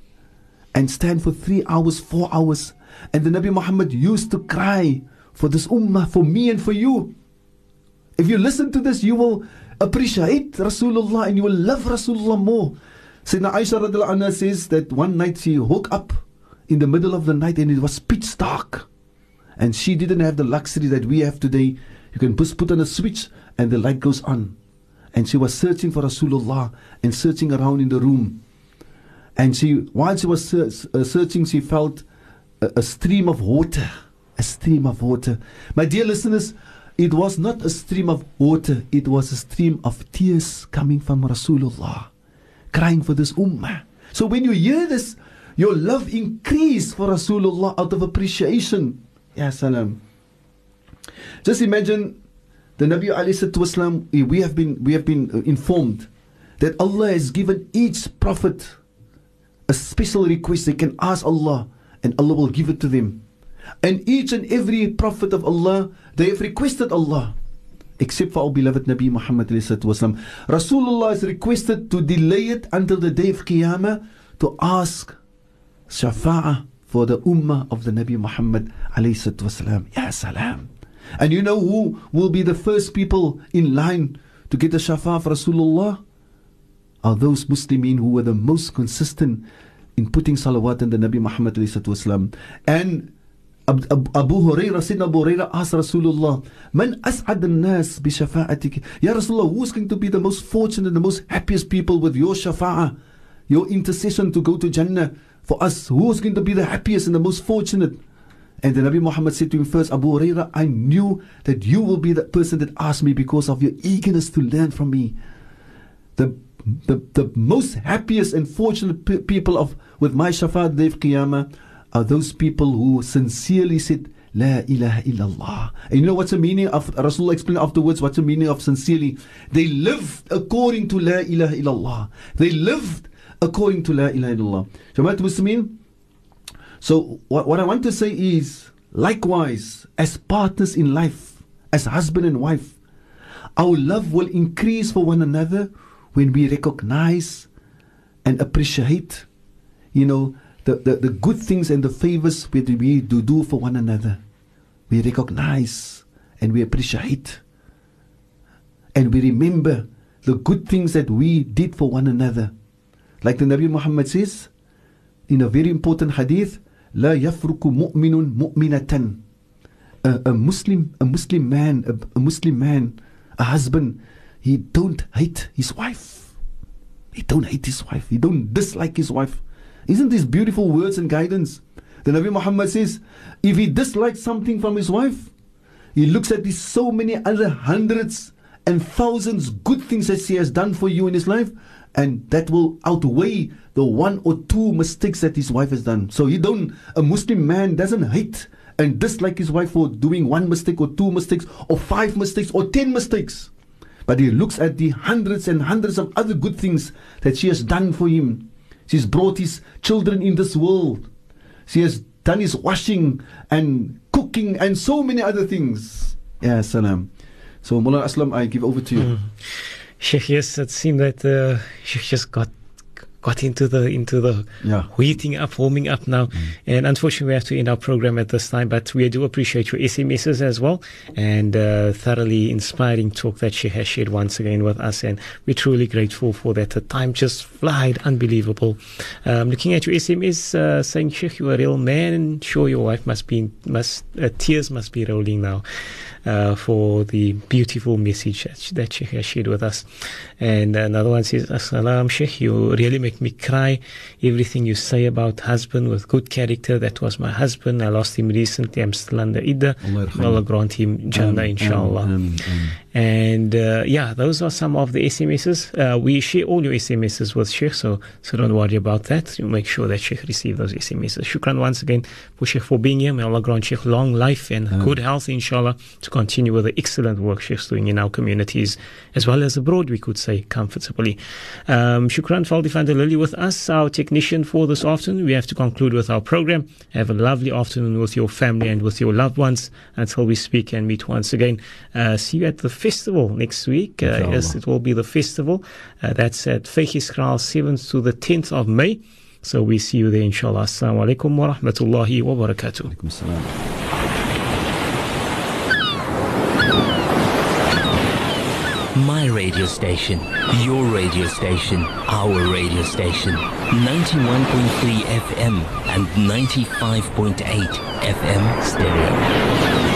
Speaker 4: and stand for three hours, four hours and the Nabi Muhammad used to cry for this ummah, for me and for you. If you listen to this, you will appreciate Rasulullah and you will love Rasulullah more. Sayyidina Aisha anha says that one night she woke up in the middle of the night and it was pitch dark. And she didn't have the luxury that we have today. You can just put on a switch and the light goes on. And she was searching for Rasulullah and searching around in the room. And she, while she was uh, searching, she felt a, a stream of water. A stream of water. My dear listeners, it was not a stream of water, it was a stream of tears coming from Rasulullah, crying for this ummah. So when you hear this, your love increase for Rasulullah out of appreciation. Ya salam. Just imagine the Nabi alayhi wasalam, we have been we have been uh, informed that Allah has given each prophet a special request they can ask Allah and Allah will give it to them. And each and every prophet of Allah, they have requested Allah. Except for our beloved Nabi Muhammad. Rasulullah is requested to delay it until the day of Qiyamah to ask shafa'ah for the ummah of the Nabi Muhammad. Ya salam. And you know who will be the first people in line to get the shafa'ah for Rasulullah? Are those Muslimin who were the most consistent in putting salawat on the Nabi Muhammad. And Ab- Ab- Abu Hurairah, Sayyidina Abu Hurairah asked Rasulullah, Man as'ad al-nas bi shafa'atik? Ya Rasulullah, who's going to be the most fortunate, the most happiest people with your shafa'ah, your intercession to go to Jannah for us, who's going to be the happiest and the most fortunate? And the Nabi Muhammad said to him first, Abu Huraira, I knew that you will be the person that asked me because of your eagerness to learn from me. The, the, the most happiest and fortunate pe- people of with my shafaat day Qiyamah are those people who sincerely said, La ilaha illallah. And you know what's the meaning of Rasulullah explained afterwards what's the meaning of sincerely? They lived according to La ilaha illallah. They lived according to La ilaha illallah. Jamaat Muslimin, so what, what I want to say is likewise, as partners in life, as husband and wife, our love will increase for one another when we recognize and appreciate, you know, the, the, the good things and the favors that we do do for one another. We recognize and we appreciate. And we remember the good things that we did for one another. Like the Nabi Muhammad says in a very important hadith, لا يفرق مؤمن مؤمنة a, a Muslim, a Muslim man, a, a Muslim man, a husband, he don't hate his wife. He don't hate his wife. He don't dislike his wife. Isn't these beautiful words and guidance? The Nabi Muhammad says, if he dislikes something from his wife, he looks at these so many other hundreds and thousands good things that she has done for you in his life, and that will outweigh the one or two mistakes that his wife has done. So he don't a Muslim man doesn't hate and dislike his wife for doing one mistake or two mistakes or five mistakes or ten mistakes. But he looks at the hundreds and hundreds of other good things that she has done for him. She's brought his children in this world. She has done his washing and cooking and so many other things. Yeah, salam. So Mullah Aslam, I give over to you.
Speaker 3: Mm. Sheikh, yes, it seemed that uh, Sheikh just got got into the into the
Speaker 4: Yeah.
Speaker 3: heating up, warming up now. And unfortunately, we have to end our program at this time. But we do appreciate your SMSs as well, and uh, thoroughly inspiring talk that she has shared once again with us. And we're truly grateful for that. The time just flied, unbelievable. Um, looking at your SMS, uh, saying Sheikh, you're a real man, sure your wife must be must uh, tears must be rolling now. Uh, for the beautiful message that, that Sheikh has shared with us. And another one says, Assalam Sheikh, you really make me cry. Everything you say about husband with good character, that was my husband. I lost him recently. I'm still under Idda.
Speaker 4: Allah.
Speaker 3: Allah grant him Jannah,
Speaker 4: Ameen,
Speaker 3: inshallah.
Speaker 4: ameen, ameen.
Speaker 3: And uh, yeah, those are some of the SMSs. Uh, we share all your SMSs with Sheikh, so so don't worry about that. You make sure that Sheikh receive those SMSs. Shukran once again for Sheikh for being here. May Allah grant Sheikh long life and good health, inshallah, to continue with the excellent work Sheikh's doing in our communities as well as abroad, we could say comfortably. Um, Shukran Faldi Lily with us, our technician for this afternoon. We have to conclude with our program. Have a lovely afternoon with your family and with your loved ones until we speak and meet once again. Uh, see you at the festival next week. Uh, yes, it will be the festival. Uh, that's at Vygieskraal 7th to the 10th of May. So we see you there, inshallah. Assalamu alaikum wa rahmatullahi wa barakatuh.
Speaker 5: My radio station, your radio station, our radio station. 91.3 FM and 95.8 FM stereo.